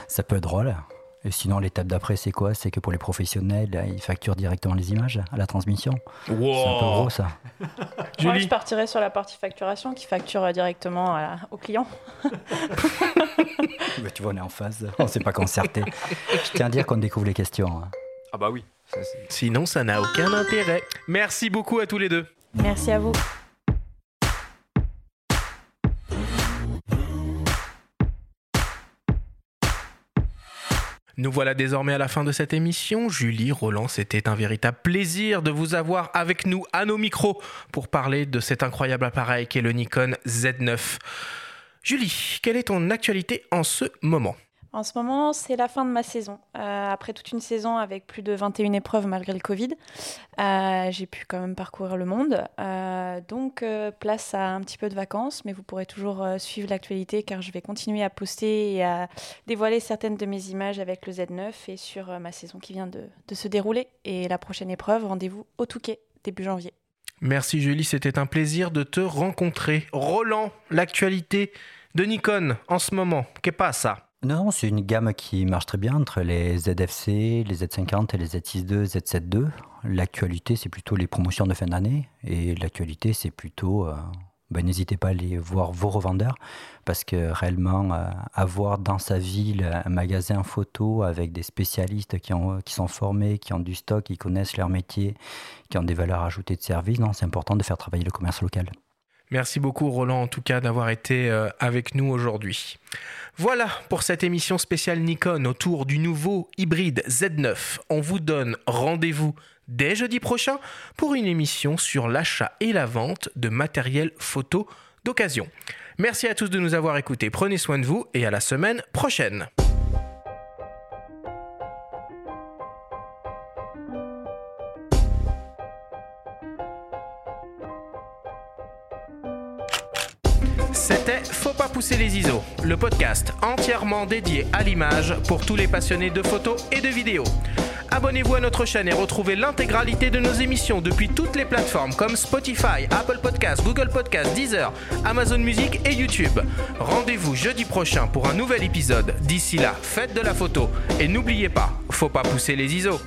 ça peut être drôle. Et sinon, l'étape d'après, c'est quoi? C'est que pour les professionnels, ils facturent directement les images à la transmission. C'est un peu gros, ça. Moi, je partirais sur la partie facturation qui facture directement au client. Bah, tu vois, on est en phase. On ne s'est pas concerté. je tiens à dire qu'on découvre les questions. Hein. Ah bah oui. Sinon, ça n'a aucun intérêt. Merci beaucoup à tous les deux. Merci à vous. Nous voilà désormais à la fin de cette émission. Julie, Roland, c'était un véritable plaisir de vous avoir avec nous à nos micros pour parler de cet incroyable appareil qu'est le Nikon Z9. Julie, quelle est ton actualité en ce moment? En ce moment, c'est la fin de ma saison. Euh, après toute une saison avec plus de 21 épreuves malgré le Covid, euh, j'ai pu quand même parcourir le monde. Euh, donc, place à un petit peu de vacances, mais vous pourrez toujours suivre l'actualité car je vais continuer à poster et à dévoiler certaines de mes images avec le Z9 et sur ma saison qui vient de, se dérouler. Et la prochaine épreuve, rendez-vous au Touquet, début janvier. Merci Julie, c'était un plaisir de te rencontrer. Roland, l'actualité de Nikon en ce moment, qu'est pas ça? Non, c'est une gamme qui marche très bien entre les ZFC, les Z50 et les Z62, Z72. L'actualité, c'est plutôt les promotions de fin d'année. Et l'actualité, c'est plutôt... Euh, ben, n'hésitez pas à aller voir vos revendeurs parce que réellement, euh, avoir dans sa ville un magasin photo avec des spécialistes qui, ont, qui sont formés, qui ont du stock, qui connaissent leur métier, qui ont des valeurs ajoutées de service, c'est important de faire travailler le commerce local. Merci beaucoup Roland en tout cas d'avoir été euh, avec nous aujourd'hui. Voilà pour cette émission spéciale Nikon autour du nouveau hybride Z9. On vous donne rendez-vous dès jeudi prochain pour une émission sur l'achat et la vente de matériel photo d'occasion. Merci à tous de nous avoir écoutés, prenez soin de vous et à la semaine prochaine. C'était Faut pas pousser les ISO, le podcast entièrement dédié à l'image pour tous les passionnés de photos et de vidéos. Abonnez-vous à notre chaîne et retrouvez l'intégralité de nos émissions depuis toutes les plateformes comme Spotify, Apple Podcasts, Google Podcasts, Deezer, Amazon Music et YouTube. Rendez-vous jeudi prochain pour un nouvel épisode. D'ici là, faites de la photo et n'oubliez pas, faut pas pousser les ISO.